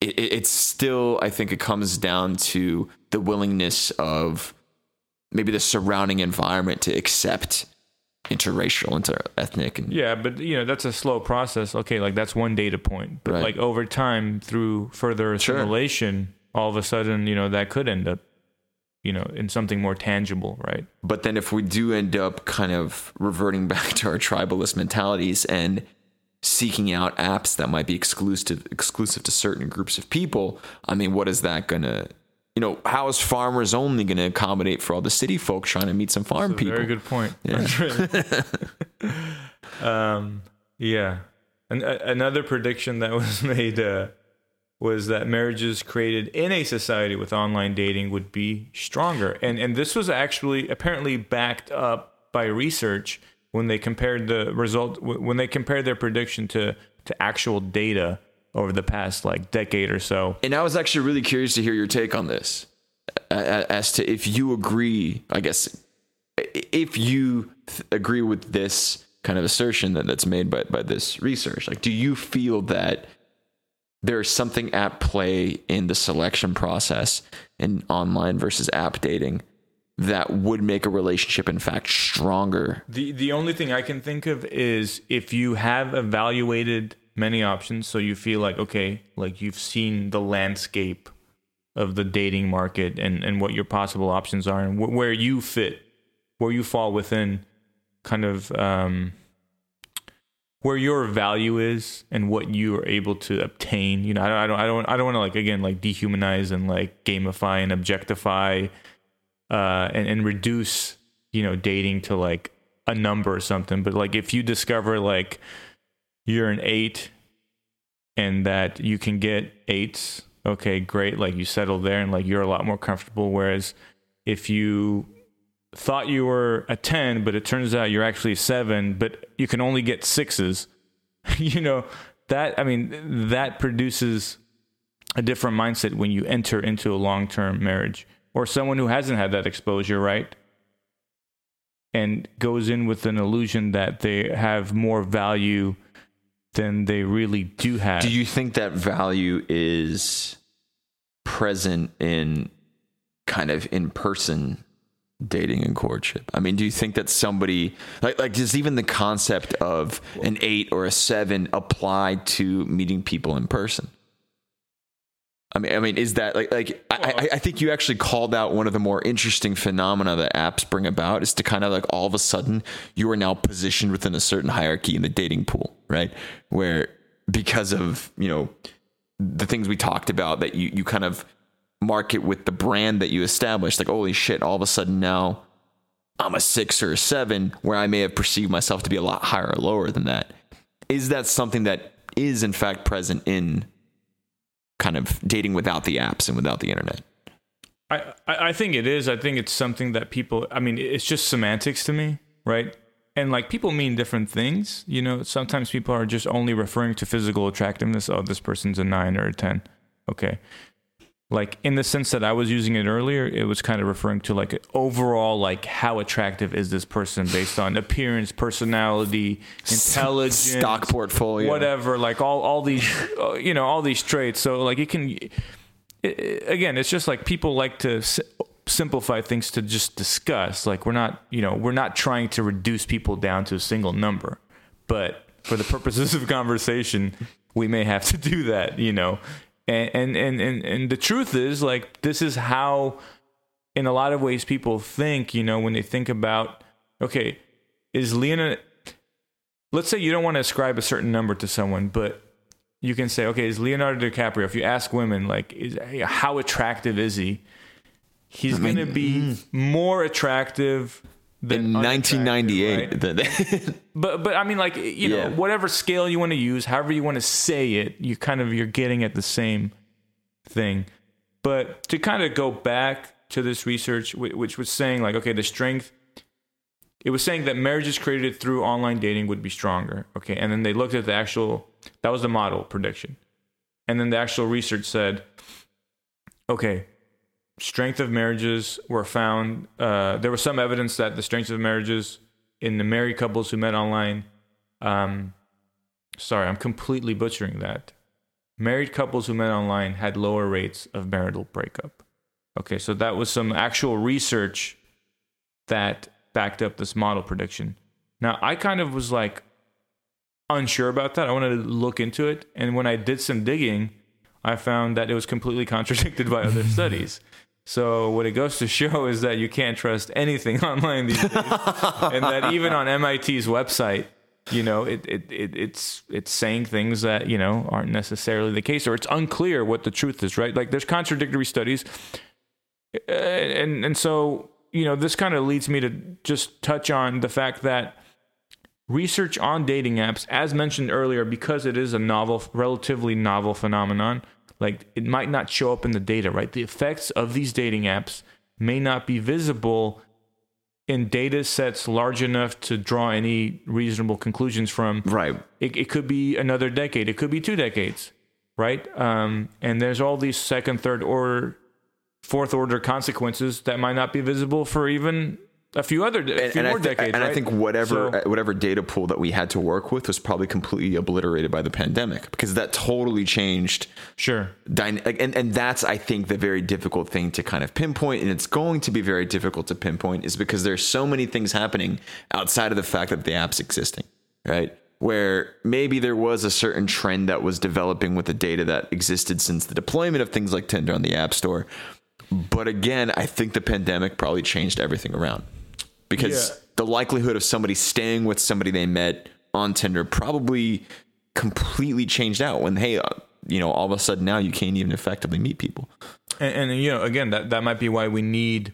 it, it- it's still i think it comes down to the willingness of maybe the surrounding environment to accept interracial interethnic and Yeah, but you know that's a slow process. Okay, like that's one data point, but Right. like over time through further Sure. assimilation, all of a sudden, you know, that could end up, you know, in something more tangible, right? But then if we do end up kind of reverting back to our tribalist mentalities and seeking out apps that might be exclusive exclusive to certain groups of people, I mean, what is that gonna you know, how is farmers only gonna accommodate for all the city folk trying to meet some farm That's a people? Very good point. Yeah. um, yeah. And a- another prediction that was made uh, was that marriages created in a society with online dating would be stronger, and and this was actually apparently backed up by research when they compared the result when they compared their prediction to to actual data over the past like decade or so. And I was actually really curious to hear your take on this, as to if you agree. I guess if you th- agree with this kind of assertion that, that's made by by this research, like, do you feel that there is something at play in the selection process in online versus app dating that would make a relationship, in fact, stronger? The the only thing I can think of is if you have evaluated many options, so you feel like okay, like you've seen the landscape of the dating market and and what your possible options are and wh- where you fit, where you fall within kind of um where your value is and what you are able to obtain. You know, I don't, I don't, I don't, I don't want to like again like dehumanize and like gamify and objectify, uh, and and reduce you know dating to like a number or something. But like if you discover like you're an eight and that you can get eights, okay, great. Like you settle there and like you're a lot more comfortable. Whereas if you thought you were a 10, but it turns out you're actually a seven, but you can only get sixes, you know, that, I mean, that produces a different mindset when you enter into a long term marriage or someone who hasn't had that exposure, right? And goes in with an illusion that they have more value than they really do have. Do you think that value is present in kind of in person dating and courtship? I mean, do you think that somebody like like does even the concept of an eight or a seven apply to meeting people in person? I mean, I mean, is that like like I, I think you actually called out one of the more interesting phenomena that apps bring about is to kind of like all of a sudden you are now positioned within a certain hierarchy in the dating pool, right? Where because of you know the things we talked about that you you kind of market with the brand that you established, like holy shit, all of a sudden now I'm a six or a seven, where I may have perceived myself to be a lot higher or lower than that. Is that something that is in fact present in kind of dating without the apps and without the internet? I, I think it is. I think it's something that people, I mean, it's just semantics to me, right? And like people mean different things. You know, sometimes people are just only referring to physical attractiveness. Oh, this person's a nine or a 10. Okay like in the sense that I was using it earlier, it was kind of referring to like overall, like how attractive is this person based on appearance, personality, intelligence, stock portfolio, whatever. Like all all these, uh, you know, all these traits. So like you can, it, again, it's just like people like to simplify things to just discuss. Like we're not, you know, we're not trying to reduce people down to a single number, but for the purposes of conversation, we may have to do that, you know. And, and and and the truth is like this is how in a lot of ways people think you know when they think about okay is leonardo let's say you don't want to ascribe a certain number to someone but you can say okay is leonardo dicaprio if you ask women like is, how attractive is he he's going to be mm. more attractive in 1998 right? but but i mean like you know whatever scale you want to use however you want to say it you kind of you're getting at the same thing. But to kind of go back to this research which was saying like okay the strength it was saying that marriages created through online dating would be stronger okay? And then they looked at the actual that was the model prediction. And then the actual research said okay strength of marriages were found. Uh, there was some evidence that the strength of marriages in the married couples who met online. Um, sorry, I'm completely butchering that. Married couples who met online had lower rates of marital breakup. Okay, so that was some actual research that backed up this model prediction. Now, I kind of was like unsure about that. I wanted to look into it. And when I did some digging, I found that it was completely contradicted by other studies. So what it goes to show is that you can't trust anything online these days, and that even on MIT's website, you know, it, it, it it's it's saying things that you know aren't necessarily the case, or it's unclear what the truth is. Right? Like there's contradictory studies, uh, and and so you know this kind of leads me to just touch on the fact that research on dating apps, as mentioned earlier, because it is a novel, relatively novel phenomenon like it might not show up in the data, right? The effects of these dating apps may not be visible in data sets large enough to draw any reasonable conclusions from. Right. It, it could be another decade. It could be two decades, right? Um, and there's all these second, third order, fourth order consequences that might not be visible for even a few other a few and, more I th- decades. And right? I think whatever so, uh, whatever data pool that we had to work with was probably completely obliterated by the pandemic because that totally changed. Sure. Dyna- and and that's I think the very difficult thing to kind of pinpoint, and it's going to be very difficult to pinpoint, is because there's so many things happening outside of the fact that the app's existing, right? Where maybe there was a certain trend that was developing with the data that existed since the deployment of things like Tinder on the App Store. But again, I think the pandemic probably changed everything around because yeah. the likelihood of somebody staying with somebody they met on Tinder probably completely changed out when hey, uh, you know, all of a sudden now you can't even effectively meet people. And, and you know, again, that that might be why we need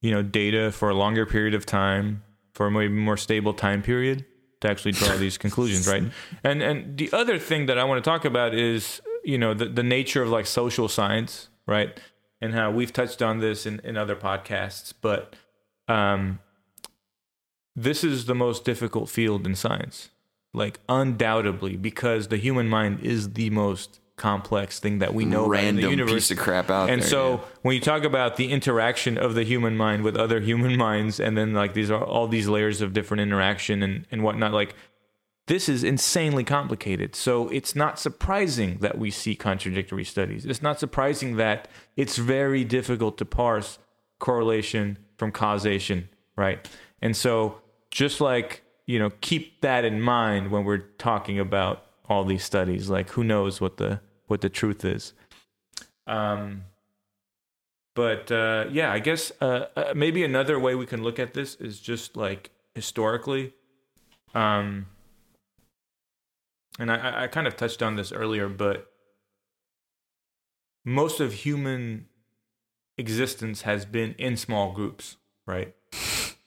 you know data for a longer period of time for a maybe more stable time period to actually draw these conclusions, right? And and the other thing that I want to talk about is you know the the nature of like social science, right? And how we've touched on this in, in other podcasts, but um, this is the most difficult field in science, like undoubtedly, because the human mind is the most complex thing that we know about in the universe. piece of crap out and there. so yeah. when you talk about the interaction of the human mind with other human minds and then like these are all these layers of different interaction and, and whatnot like this is insanely complicated so it's not surprising that we see contradictory studies it's not surprising that it's very difficult to parse correlation from causation right and so just like you know keep that in mind when we're talking about all these studies like who knows what the what the truth is um but uh, yeah, I guess uh, uh, maybe another way we can look at this is just like historically. Um, and I- I, I kind of touched on this earlier, but most of human existence has been in small groups, right?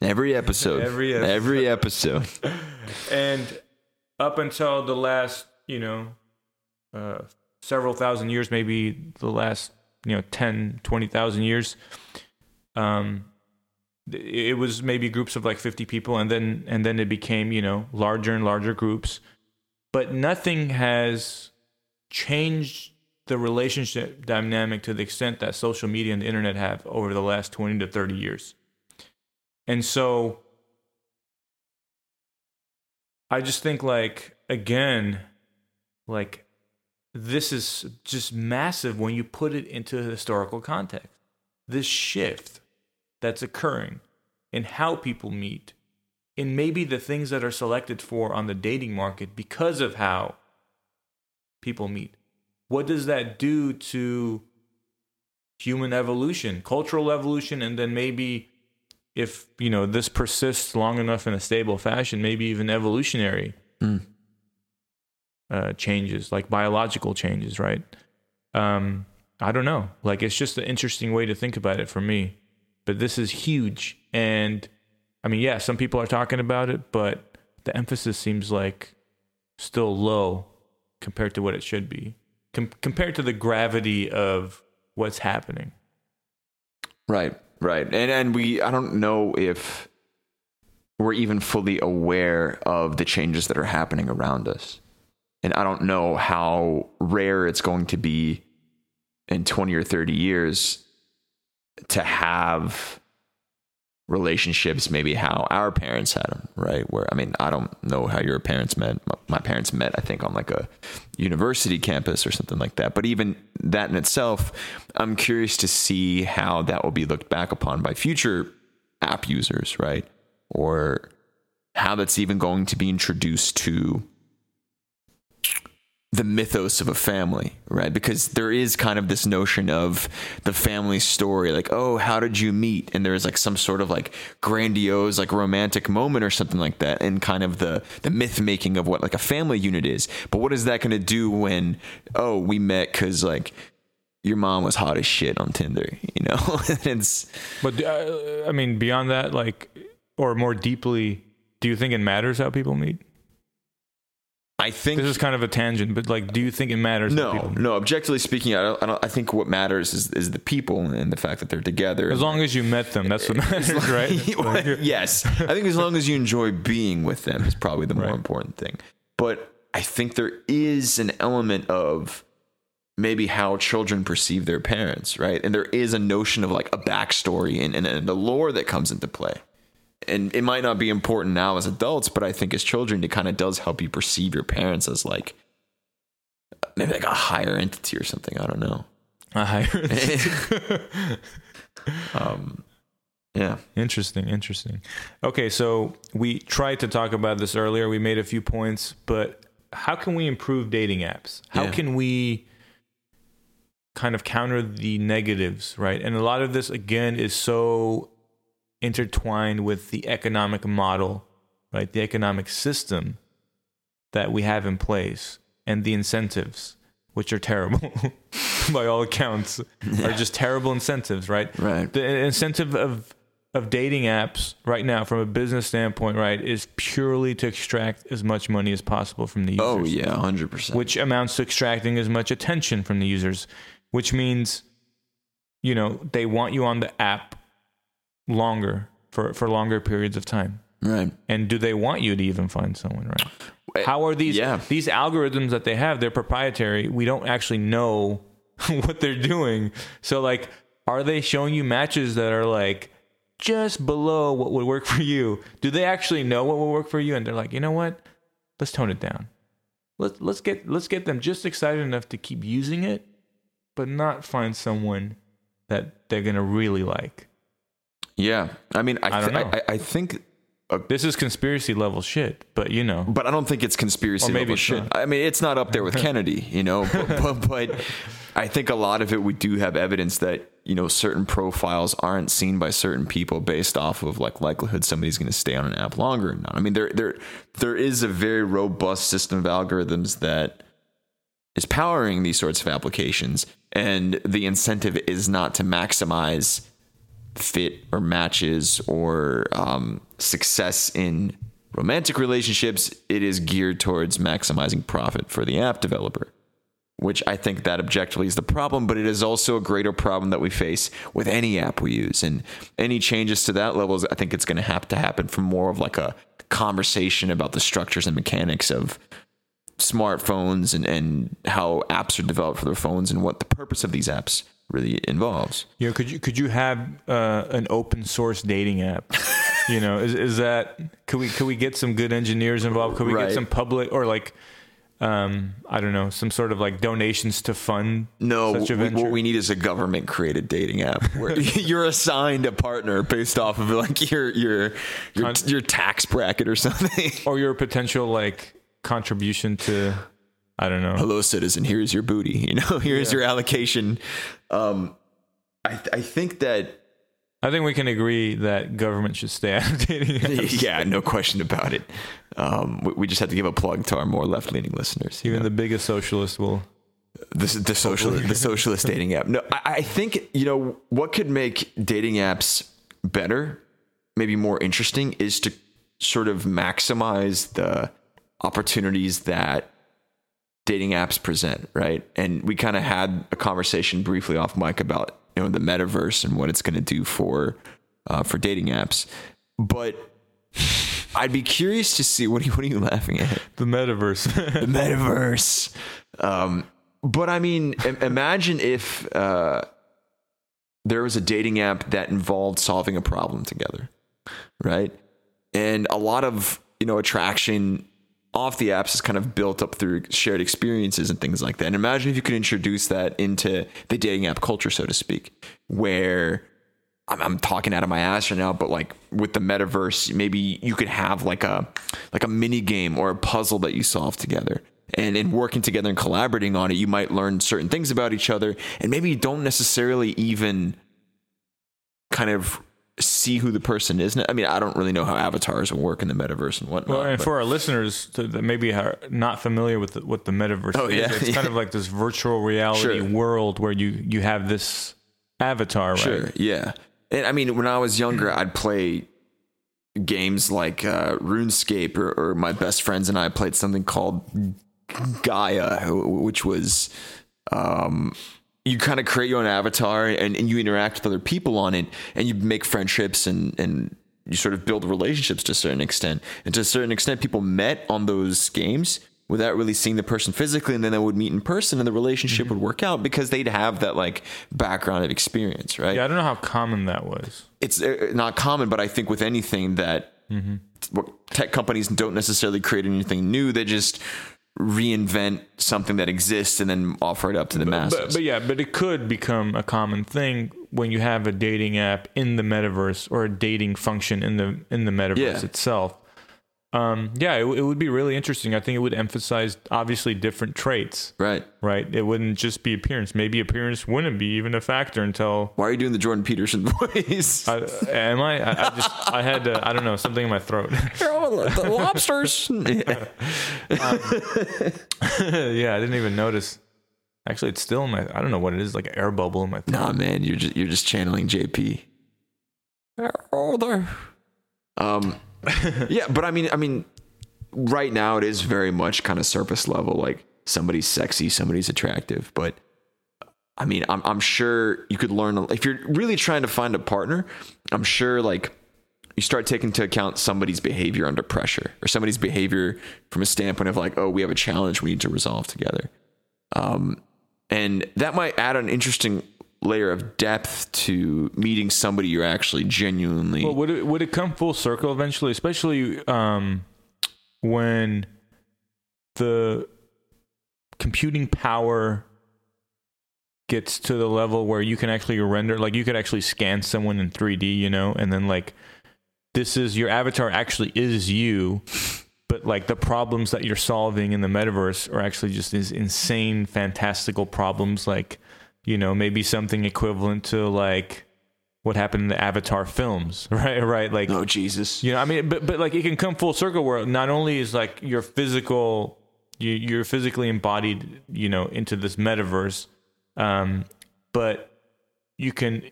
Every episode, Every every episode. and up until the last, you know, uh, several thousand years, maybe the last, you know, 10, 20,000 years, um, it was maybe groups of like 50 people and then and then it became you know larger and larger groups. But nothing has changed the relationship dynamic to the extent that social media and the internet have over the last 20 to 30 years and so I just think like again like this is just massive when you put it into historical context. This shift that's occurring in how people meet in maybe the things that are selected for on the dating market because of how people meet. What does that do to human evolution, cultural evolution and then maybe if you know this persists long enough in a stable fashion, maybe even evolutionary uh, changes, like biological changes, right? Um, I don't know. Like it's just an interesting way to think about it for me. But this is huge, and I mean, yeah, some people are talking about it, but the emphasis seems like still low compared to what it should be, Com- compared to the gravity of what's happening. Right, right. And and we I don't know if we're even fully aware of the changes that are happening around us. And I don't know how rare it's going to be in 20 or 30 years to have relationships maybe how our parents had them, right? Where I mean, I don't know how your parents met. My- parents met I think on like a university campus or something like that. But even that in itself, I'm curious to see how that will be looked back upon by future app users, right? Or how that's even going to be introduced to the mythos of a family, right? Because there is kind of this notion of the family story, like, oh, how did you meet? And there is like some sort of like grandiose, like romantic moment or something like that, and kind of the the myth making of what like a family unit is. But what is that going to do when, oh, we met because like your mom was hot as shit on Tinder, you know? it's But uh, I mean, beyond that, like, or more deeply, do you think it matters how people meet? I think This is kind of a tangent, but like, do you think it matters? no, people no. Objectively speaking, I don't, I don't. I think what matters is is the people and the fact that they're together. As long as you met them, that's what matters, right? Yes, I think as long as you enjoy being with them is probably the more Right. important thing. But I think there is an element of maybe how children perceive their parents, right? And there is a notion of like a backstory and, and, and the lore that comes into play. And it might not be important now as adults, but I think as children, it kind of does help you perceive your parents as like maybe like a higher entity or something. I don't know. a higher- Um, yeah. interesting, interesting. Okay, so we tried to talk about this earlier. We made a few points, but how can we improve dating apps? How Yeah. can we kind of counter the negatives, right? And a lot of this, again, is so intertwined with the economic model, right? The economic system that we have in place and the incentives, which are terrible by all accounts, are just terrible incentives, right? Right. The incentive of of dating apps right now from a business standpoint, right, is purely to extract as much money as possible from the oh, users. Oh yeah, hundred percent. Which amounts to extracting as much attention from the users, which means, you know, they want you on the app longer for, for longer periods of time. Right. And do they want you to even find someone, right? Eh, How are these yeah. these algorithms that they have? They're proprietary. We don't actually know what they're doing. So like are they showing you matches that are like just below what would work for you? Do they actually know what will work for you and they're like, "You know what? Let's tone it down. Let's let's get let's get them just excited enough to keep using it, but not find someone that they're going to really like." Yeah. I mean, I I don't th- know. I, I think, uh, This is conspiracy level shit, but you know. but I don't think it's conspiracy maybe level it's shit. not. I mean, it's not up there with Kennedy, you know. But, but, but I think a lot of it we do have evidence that you know certain profiles aren't seen by certain people based off of like likelihood somebody's going to stay on an app longer or not. I mean, there there there is a very robust system of algorithms that is powering these sorts of applications, and the incentive is not to maximize fit or matches or um, success in romantic relationships. It is geared towards maximizing profit for the app developer, which I think that objectively is the problem, but it is also a greater problem that we face with any app we use. And any changes to that level, I think it's going to have to happen from more of like a conversation about the structures and mechanics of smartphones and, and how apps are developed for their phones and what the purpose of these apps really involves. You know, could you could you have uh, an open source dating app? you know, is is that could we could we get some good engineers involved? Could we Right. get some public or like um I don't know, some sort of like donations to fund No, such a we, what we need is a government created dating app where you're assigned a partner based off of like your your your, Con- your tax bracket or something. or your potential like contribution to I don't know. Hello, citizen. Here's your booty. You know, here's your allocation. Um, I I think that I think we can agree that government should stay out of dating apps. yeah, no question about it. Um, we, we just have to give a plug to our more left leaning listeners. Even know? the biggest socialist will the, the social the socialist dating app. No, I, I think you know what could make dating apps better, maybe more interesting, is to sort of maximize the opportunities that dating apps present, right? And we kind of had a conversation briefly off mic about you know the metaverse and what it's going to do for uh, for dating apps, but. I'd be curious to see what are you, what are you laughing at? the metaverse. the metaverse. Um, but I mean, imagine if uh, there was a dating app that involved solving a problem together, right? And a lot of you know attraction off the apps is kind of built up through shared experiences and things like that. And imagine if you could introduce that into the dating app culture, so to speak, where I'm, I'm talking out of my ass right now, but like with the metaverse, maybe you could have like a like a mini game or a puzzle that you solve together. And in working together and collaborating on it, you might learn certain things about each other, and maybe you don't necessarily even kind of see who the person is. I mean, I don't really know how avatars will work in the metaverse and whatnot. Well, and but- for our listeners that maybe are not familiar with the, what the metaverse Oh, is, yeah, it's yeah. kind of like this virtual reality Sure. world where you you have this avatar, right? Sure, yeah. And I mean, when I was younger, I'd play games like uh, RuneScape, or, or my best friends and I played something called Gaia, which was um, you kind of create your own avatar and, and you interact with other people on it, and you make friendships and and you sort of build relationships to a certain extent. And to a certain extent, people met on those games without really seeing the person physically, and then they would meet in person, and the relationship mm-hmm. would work out because they'd have that like background of experience, right? Yeah, I don't know how common that was. it's uh, uh not common, but I think with anything that mm-hmm. what tech companies don't necessarily create anything new, they just reinvent something that exists and then offer it up to the masses. But, but yeah, but it could become a common thing when you have a dating app in the metaverse or a dating function in the in the metaverse Yeah. itself. Um, yeah, it, it would be really interesting. I think it would emphasize obviously different traits, Right. right? It wouldn't just be appearance. Maybe appearance wouldn't be even a factor until. Why are you doing the Jordan Peterson voice? I, am I? I, I just I had uh, I don't know something in my throat. the lobsters. yeah, I didn't even notice. Actually, it's still in my. I don't know what it is, like an air bubble in my throat. nah, man, you're just you're just channeling JP. Oh, there. Um, yeah, but I mean, I mean, right now it is very much kind of surface level. Like somebody's sexy, somebody's attractive, but I mean, I'm I'm sure you could learn if you're really trying to find a partner. I'm sure like you start taking into account somebody's behavior under pressure or somebody's behavior from a standpoint of like, oh, we have a challenge we need to resolve together. Um, and that might add an interesting layer of depth to meeting somebody you're actually genuinely Well, would it would it come full circle eventually, especially um, when the computing power gets to the level where you can actually render, like you could actually scan someone in 3D, you know, and then like this is your avatar actually is you, but like the problems that you're solving in the metaverse are actually just these insane, fantastical problems, like you know maybe something equivalent to like what happened in the Avatar films, right? Right, like oh jesus you know, I mean, but but like it can come full circle where not only is like your physical, you, you're physically embodied, you know, into this metaverse, um, but you can.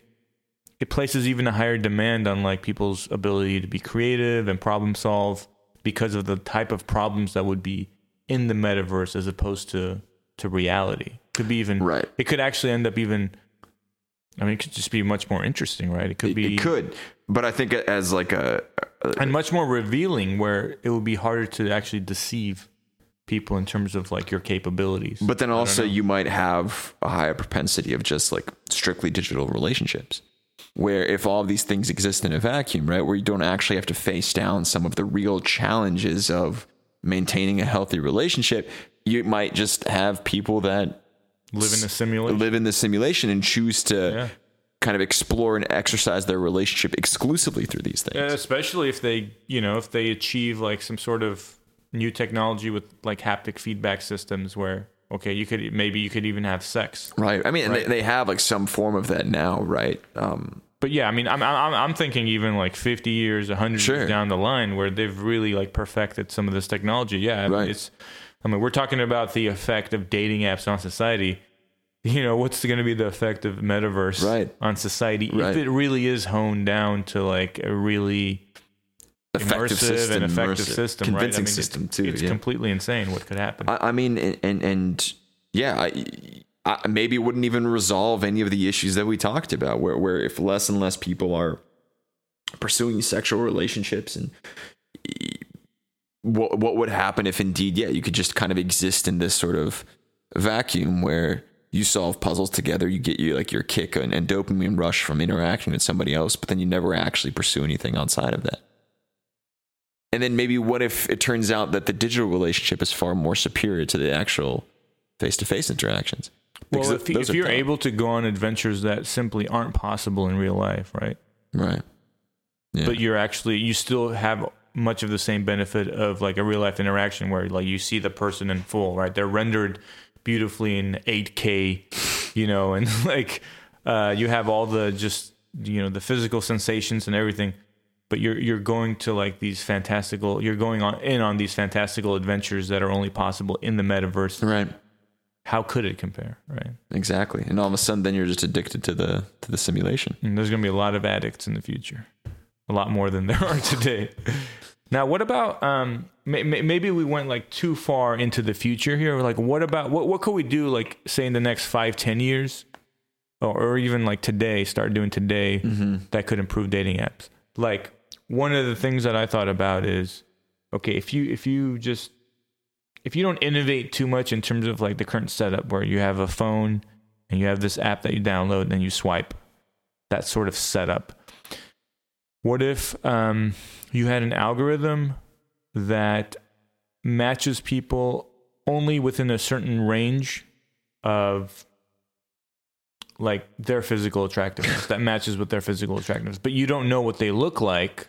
It places even a higher demand on like people's ability to be creative and problem solve because of the type of problems that would be in the metaverse as opposed to to reality. Could be even Right. It could actually end up even. I mean, it could just be much more interesting, right? It could be it could but i think as like a, a and much more revealing where it would be harder to actually deceive people in terms of like your capabilities but then also you might have a higher propensity of just like strictly digital relationships where if all these things exist in a vacuum right where you don't actually have to face down some of the real challenges of maintaining a healthy relationship you might just have people that live in a simulation live in the simulation and choose to Yeah. kind of explore and exercise their relationship exclusively through these things. Especially if they you know if they achieve like some sort of new technology with like haptic feedback systems where okay you could maybe you could even have sex Right. I mean, Right. They, they have like some form of that now, right? Um, but yeah i mean i'm i'm, I'm thinking even like 50 years 100 Sure. years down the line where they've really like perfected some of this technology yeah Right. it's i mean we're talking about the effect of dating apps on society you know what's going to be the effect of metaverse Right. on society Right. if it really is honed down to like a really effective immersive system, and effective immersive, system convincing right I mean, system it's, too. it's yeah. completely insane what could happen I, I mean, and and, and yeah, I, I, maybe it wouldn't even resolve any of the issues that we talked about. Where where if less and less people are pursuing sexual relationships and what what would happen if indeed yeah you could just kind of exist in this sort of vacuum where you solve puzzles together you get you like your kick and, and dopamine rush from interacting with somebody else but then you never actually pursue anything outside of that. And then maybe what if it turns out that the digital relationship is far more superior to the actual face-to-face interactions? Because well if, if you're able to go on adventures that simply aren't possible in real life right? Right. Yeah. but you're actually you still have much of the same benefit of like a real life interaction where like you see the person in full right? They're rendered beautifully in 8k you know and like uh you have all the just you know the physical sensations and everything but you're you're going to like these fantastical you're going on in on these fantastical adventures that are only possible in the metaverse. Right. How could it compare right? Exactly. And all of a sudden then you're just addicted to the to the simulation. And there's going to be a lot of addicts in the future, a lot more than there are today. now, what about um, may, may- maybe we went like too far into the future here? Like, what about what what could we do? Like, say in the next five, ten years, or, or even like today, start doing today that could improve dating apps. Like, one of the things that I thought about is, okay, if you if you just if you don't innovate too much in terms of like the current setup where you have a phone and you have this app that you download and then you swipe that sort of setup. What if um, you had an algorithm that matches people only within a certain range of like their physical attractiveness that matches with their physical attractiveness, but you don't know what they look like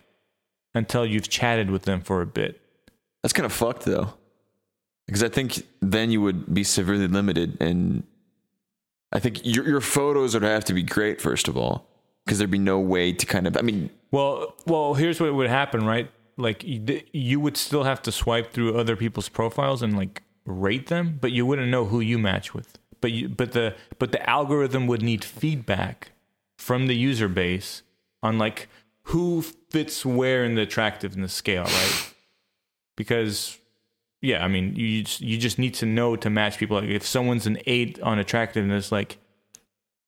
until you've chatted with them for a bit. That's kind of fucked though. Because I think then you would be severely limited and I think your your photos would have to be great first of all because there'd be no way to kind of I mean Well, well, here's what would happen, right? Like you, would still have to swipe through other people's profiles and like rate them, but you wouldn't know who you match with. But you, but the but the algorithm would need feedback from the user base on like who fits where in the attractiveness scale, right? Because yeah, I mean, you just, you just need to know to match people. Like if someone's an eight on attractiveness, like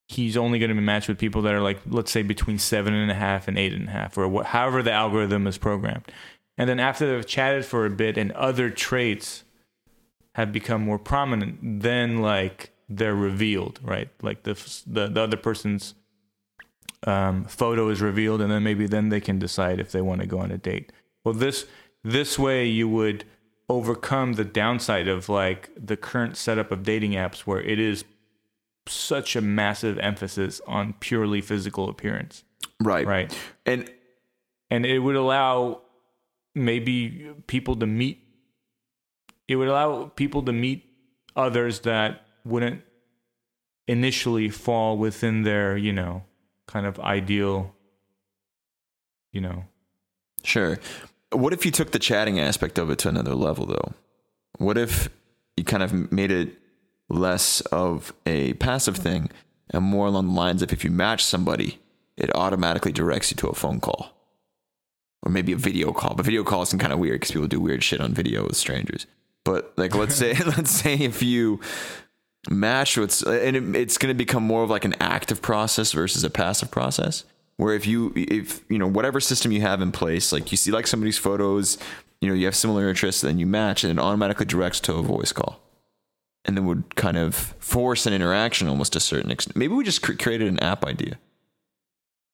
he's only going to be matched with people that are like, let's say between seven and a half and eight and a half, or what, however the algorithm is programmed. And then after they've chatted for a bit and other traits have become more prominent, then like they're revealed, right? Like the the, the other person's um, photo is revealed, and then maybe then they can decide if they want to go on a date. Well, this this way you would overcome the downside of like the current setup of dating apps where it is such a massive emphasis on purely physical appearance right right and and it would allow maybe people to meet it would allow people to meet others that wouldn't initially fall within their you know kind of ideal you know Sure. What if you took the chatting aspect of it to another level, though? What if you kind of made it less of a passive mm-hmm. thing and more along the lines of if you match somebody, it automatically directs you to a phone call or maybe a video call. But video calls is kind of weird because people do weird shit on video with strangers. But like, let's say, let's say if you match with, and it, it's going to become more of like an active process versus a passive process where if you if you know whatever system you have in place like you see like somebody's photos you know you have similar interests then you match and it automatically directs to a voice call and then would kind of force an interaction almost to a certain extent maybe we just cr- created an app idea.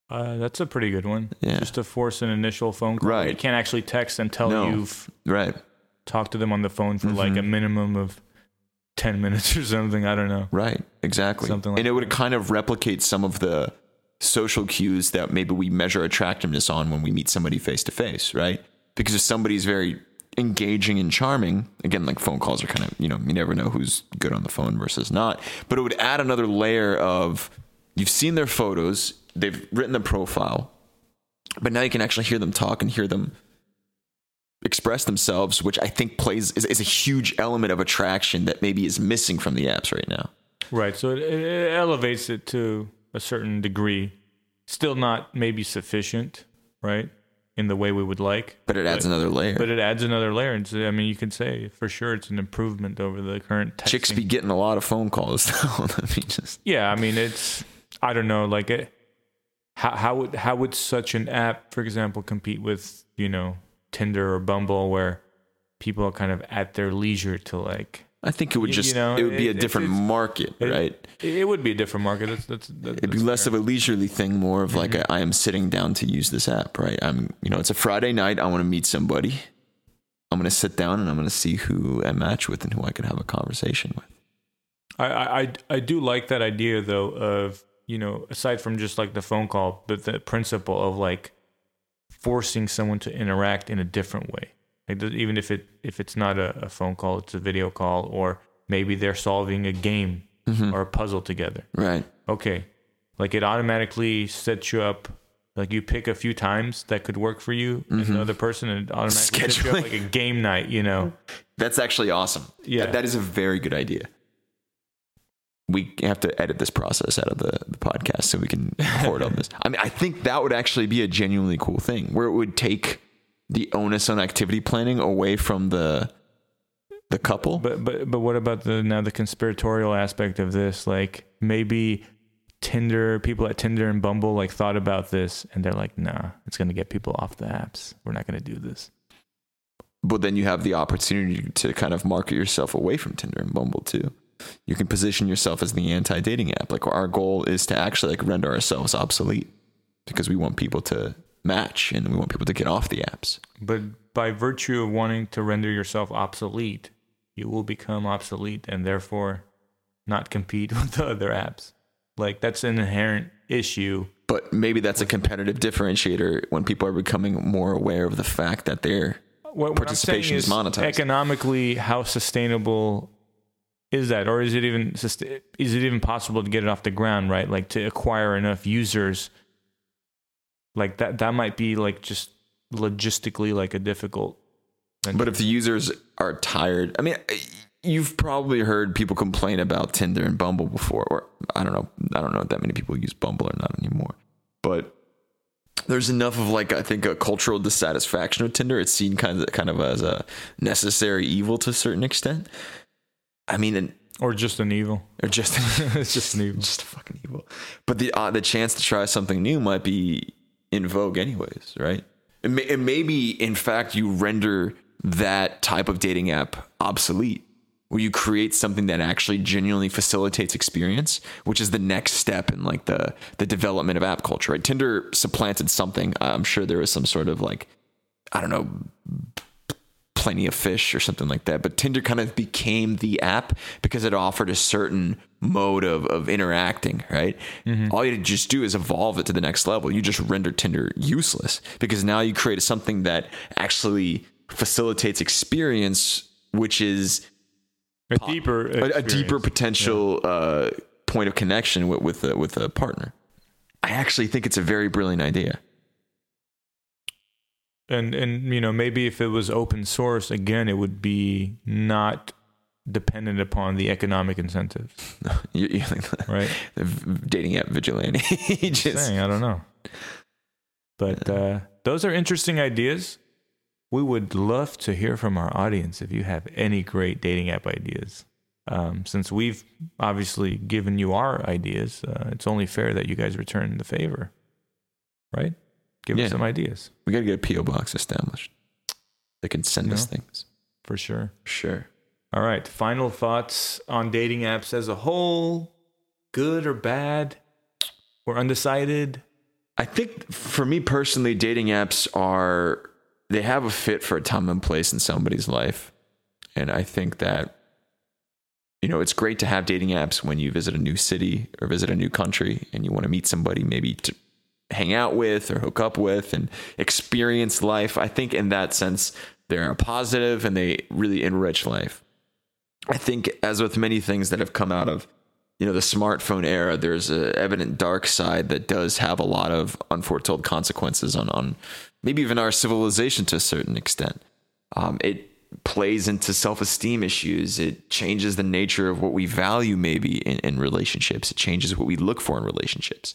Uh, that's a pretty good one. Yeah. just to force an initial phone call. Right. you can't actually text until No. you've right. talked to them on the phone for like a minimum of 10 minutes or something. I don't know. Right. Exactly. Something like and it would that. kind of replicate some of the social cues that maybe we measure attractiveness on when we meet somebody face to face right? Because if somebody's very engaging and charming again like phone calls are kind of you know you never know who's good on the phone versus not but it would add another layer of you've seen their photos they've written the profile but now you can actually hear them talk and hear them express themselves which i think plays is, is a huge element of attraction that maybe is missing from the apps right now Right. So it, it elevates it to a certain degree. Still not maybe sufficient, right? In the way we would like. but it adds another layer But it adds another layer. And so, I mean, you can say for sure it's an improvement over the current texting. chicks be getting a lot of phone calls though I mean, just Yeah, I mean, it's I don't know, like it. How how would how would such an app, for example, compete with you know Tinder or Bumble, where people are kind of at their leisure to like. I think it would just you know, it would be it- a different market, it- right? It, would be a different market. That's that's, that's It'd be less of a leisurely thing, more of like mm-hmm. a, I am sitting down to use this app, right? I'm you know it's a Friday night. I want to meet somebody. I'm gonna sit down and I'm gonna see who I match with and who I can have a conversation with. I, I I- I do like that idea though of you know aside from just like the phone call, but the principle of like forcing someone to interact in a different way. Like even if it if it's not a, a phone call, it's a video call, or maybe they're solving a game mm-hmm. or a puzzle together. Right. Okay, like it automatically sets you up. Like you pick a few times that could work for you and the mm-hmm. other person, and it automatically sets you up like a game night. You know. That's actually awesome. Yeah. That- that is a very good idea. We have to edit this process out of the, the podcast so we can record on this. I mean, I think that would actually be a genuinely cool thing where it would take the onus on activity planning away from the the couple. But but but what about the now the conspiratorial aspect of this? Like maybe Tinder people at Tinder and Bumble like thought about this and they're like, nah, it's gonna get people off the apps. We're not gonna do this. but then you have the opportunity to kind of market yourself away from Tinder and Bumble too. You can position yourself as the anti-dating app. Like our goal is to actually like render ourselves obsolete because we want people to match and we want people to get off the apps. But by virtue of wanting to render yourself obsolete, you will become obsolete and therefore not compete with the other apps. Like that's an inherent issue. But maybe that's a competitive differentiator when people are becoming more aware of the fact that they're what, what I'm saying participation is monetized. Economically, how sustainable is that, or is it even is it even possible to get it off the ground? Right, like to acquire enough users, like that. That might be like just logistically like a difficult. But if the users are tired, I mean, you've probably heard people complain about Tinder and Bumble before, or I don't know, I don't know if that many people use Bumble or not anymore. But there's enough of like I think a cultural dissatisfaction with Tinder. It's seen kind of kind of as a necessary evil to a certain extent. I mean, and, or just an evil, or just it's just an evil. just a fucking evil. But the uh, the chance to try something new might be in vogue anyways, right? And, may, and maybe in fact you render that type of dating app obsolete where you create something that actually genuinely facilitates experience, which is the next step in like the the development of app culture. Right? Tinder supplanted something. I'm sure there was some sort of like I don't know plenty of fish or something like that. But Tinder kind of became the app because it offered a certain mode of, of interacting, right? Mm-hmm. All you just do is evolve it to the next level. You just render Tinder useless because now you create something that actually facilitates experience, which is a deeper, a, a, deeper potential yeah. uh, point of connection with with a, with a partner. I actually think it's a very brilliant idea. And and you know maybe if it was open source again, it would be not dependent upon the economic incentives. you, you right? The dating app vigilante. Just saying, I don't know. But uh, those are interesting ideas. We would love to hear from our audience if you have any great dating app ideas. Um, since we've obviously given you our ideas, uh, it's only fair that you guys return the favor, right? Give yeah. us some ideas. We got to get a PO box established. They can send you us know, things for sure. Sure. All right. Final thoughts on dating apps as a whole good or bad or undecided? I think for me personally, dating apps are, they have a fit for a time and place in somebody's life. And I think that, you know, it's great to have dating apps when you visit a new city or visit a new country and you want to meet somebody maybe to hang out with or hook up with and experience life. I think in that sense, they're a positive and they really enrich life. I think, as with many things that have come out of you know the smartphone era, there's an evident dark side that does have a lot of unforetold consequences on on maybe even our civilization to a certain extent. Um, it plays into self-esteem issues. It changes the nature of what we value maybe in, in relationships. It changes what we look for in relationships.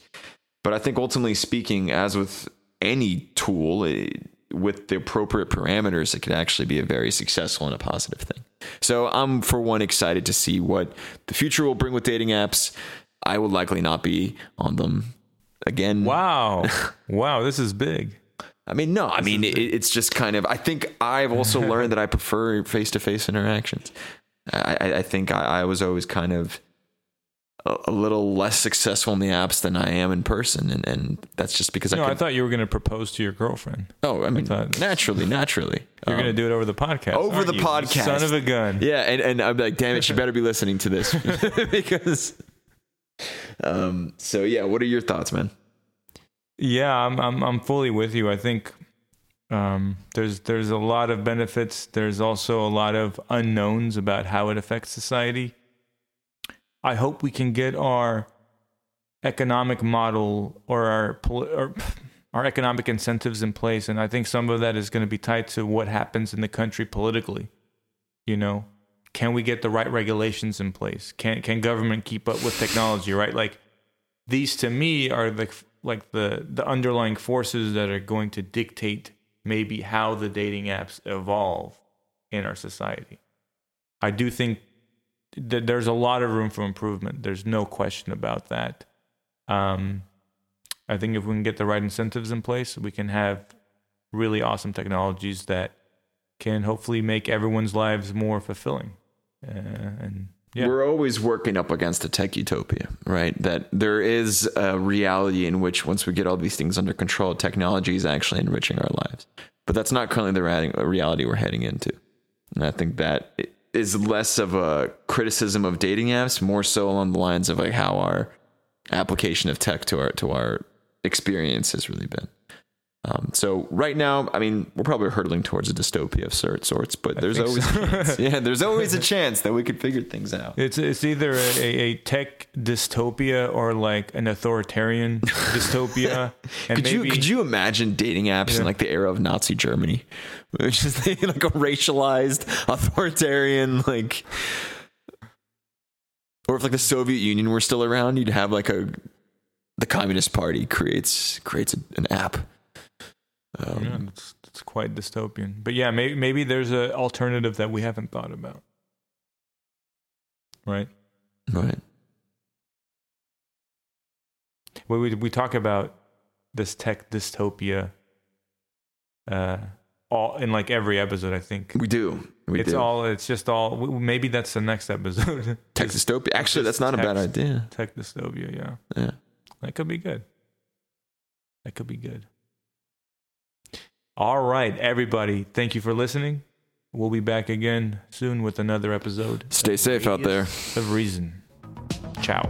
But I think ultimately speaking, as with any tool, it, with the appropriate parameters, it could actually be a very successful and a positive thing. So I'm, for one, excited to see what the future will bring with dating apps. I will likely not be on them again. Wow. wow, this is big. I mean, no, I mean, it, it's just kind of, I think I've also learned that I prefer face to face interactions. I, I think I, I was always kind of a, little less successful in the apps than I am in person, and, and that's just because no, I. Could, I thought you were going to propose to your girlfriend. Oh, I mean, I naturally, naturally. You're um, going to do it over the podcast. Over the you? podcast, son of a gun. Yeah, and, and I'm like, damn it, she better be listening to this because. Um. So yeah, what are your thoughts, man? Yeah, I'm I'm I'm fully with you. I think um, there's there's a lot of benefits. There's also a lot of unknowns about how it affects society. I hope we can get our economic model or our or our economic incentives in place, and I think some of that is going to be tied to what happens in the country politically. You know, can we get the right regulations in place? Can can government keep up with technology? Right, like these to me are the like the the underlying forces that are going to dictate maybe how the dating apps evolve in our society. I do think there's a lot of room for improvement. There's no question about that. Um, I think if we can get the right incentives in place, we can have really awesome technologies that can hopefully make everyone's lives more fulfilling. Uh, and yeah. We're always working up against a tech utopia, right? That there is a reality in which once we get all these things under control, technology is actually enriching our lives. But that's not currently the reality we're heading into. And I think that is less of a criticism of dating apps, more so along the lines of like how our application of tech to our to our experience has really been. Um, so right now, I mean, we're probably hurtling towards a dystopia of sort sorts, but there's always a chance. yeah, there's always a chance that we could figure things out. It's it's either a, a tech dystopia or like an authoritarian dystopia. And could maybe, you could you imagine dating apps yeah. in like the era of Nazi Germany, which is like a racialized authoritarian like, or if like the Soviet Union were still around, you'd have like a the Communist Party creates creates an app um, yeah, it's, it's quite dystopian. But yeah, maybe maybe there's an alternative that we haven't thought about. Right. Right. Well, we we talk about this tech dystopia. Uh, all in like every episode, I think we do. We it's do. all. It's just all. Maybe that's the next episode. tech dystopia. Actually, that's not a bad idea. Tech dystopia. Yeah. Yeah. That could be good. That could be good. All right, everybody. Thank you for listening. We'll be back again soon with another episode. Stay safe out there. Of Reason. Ciao.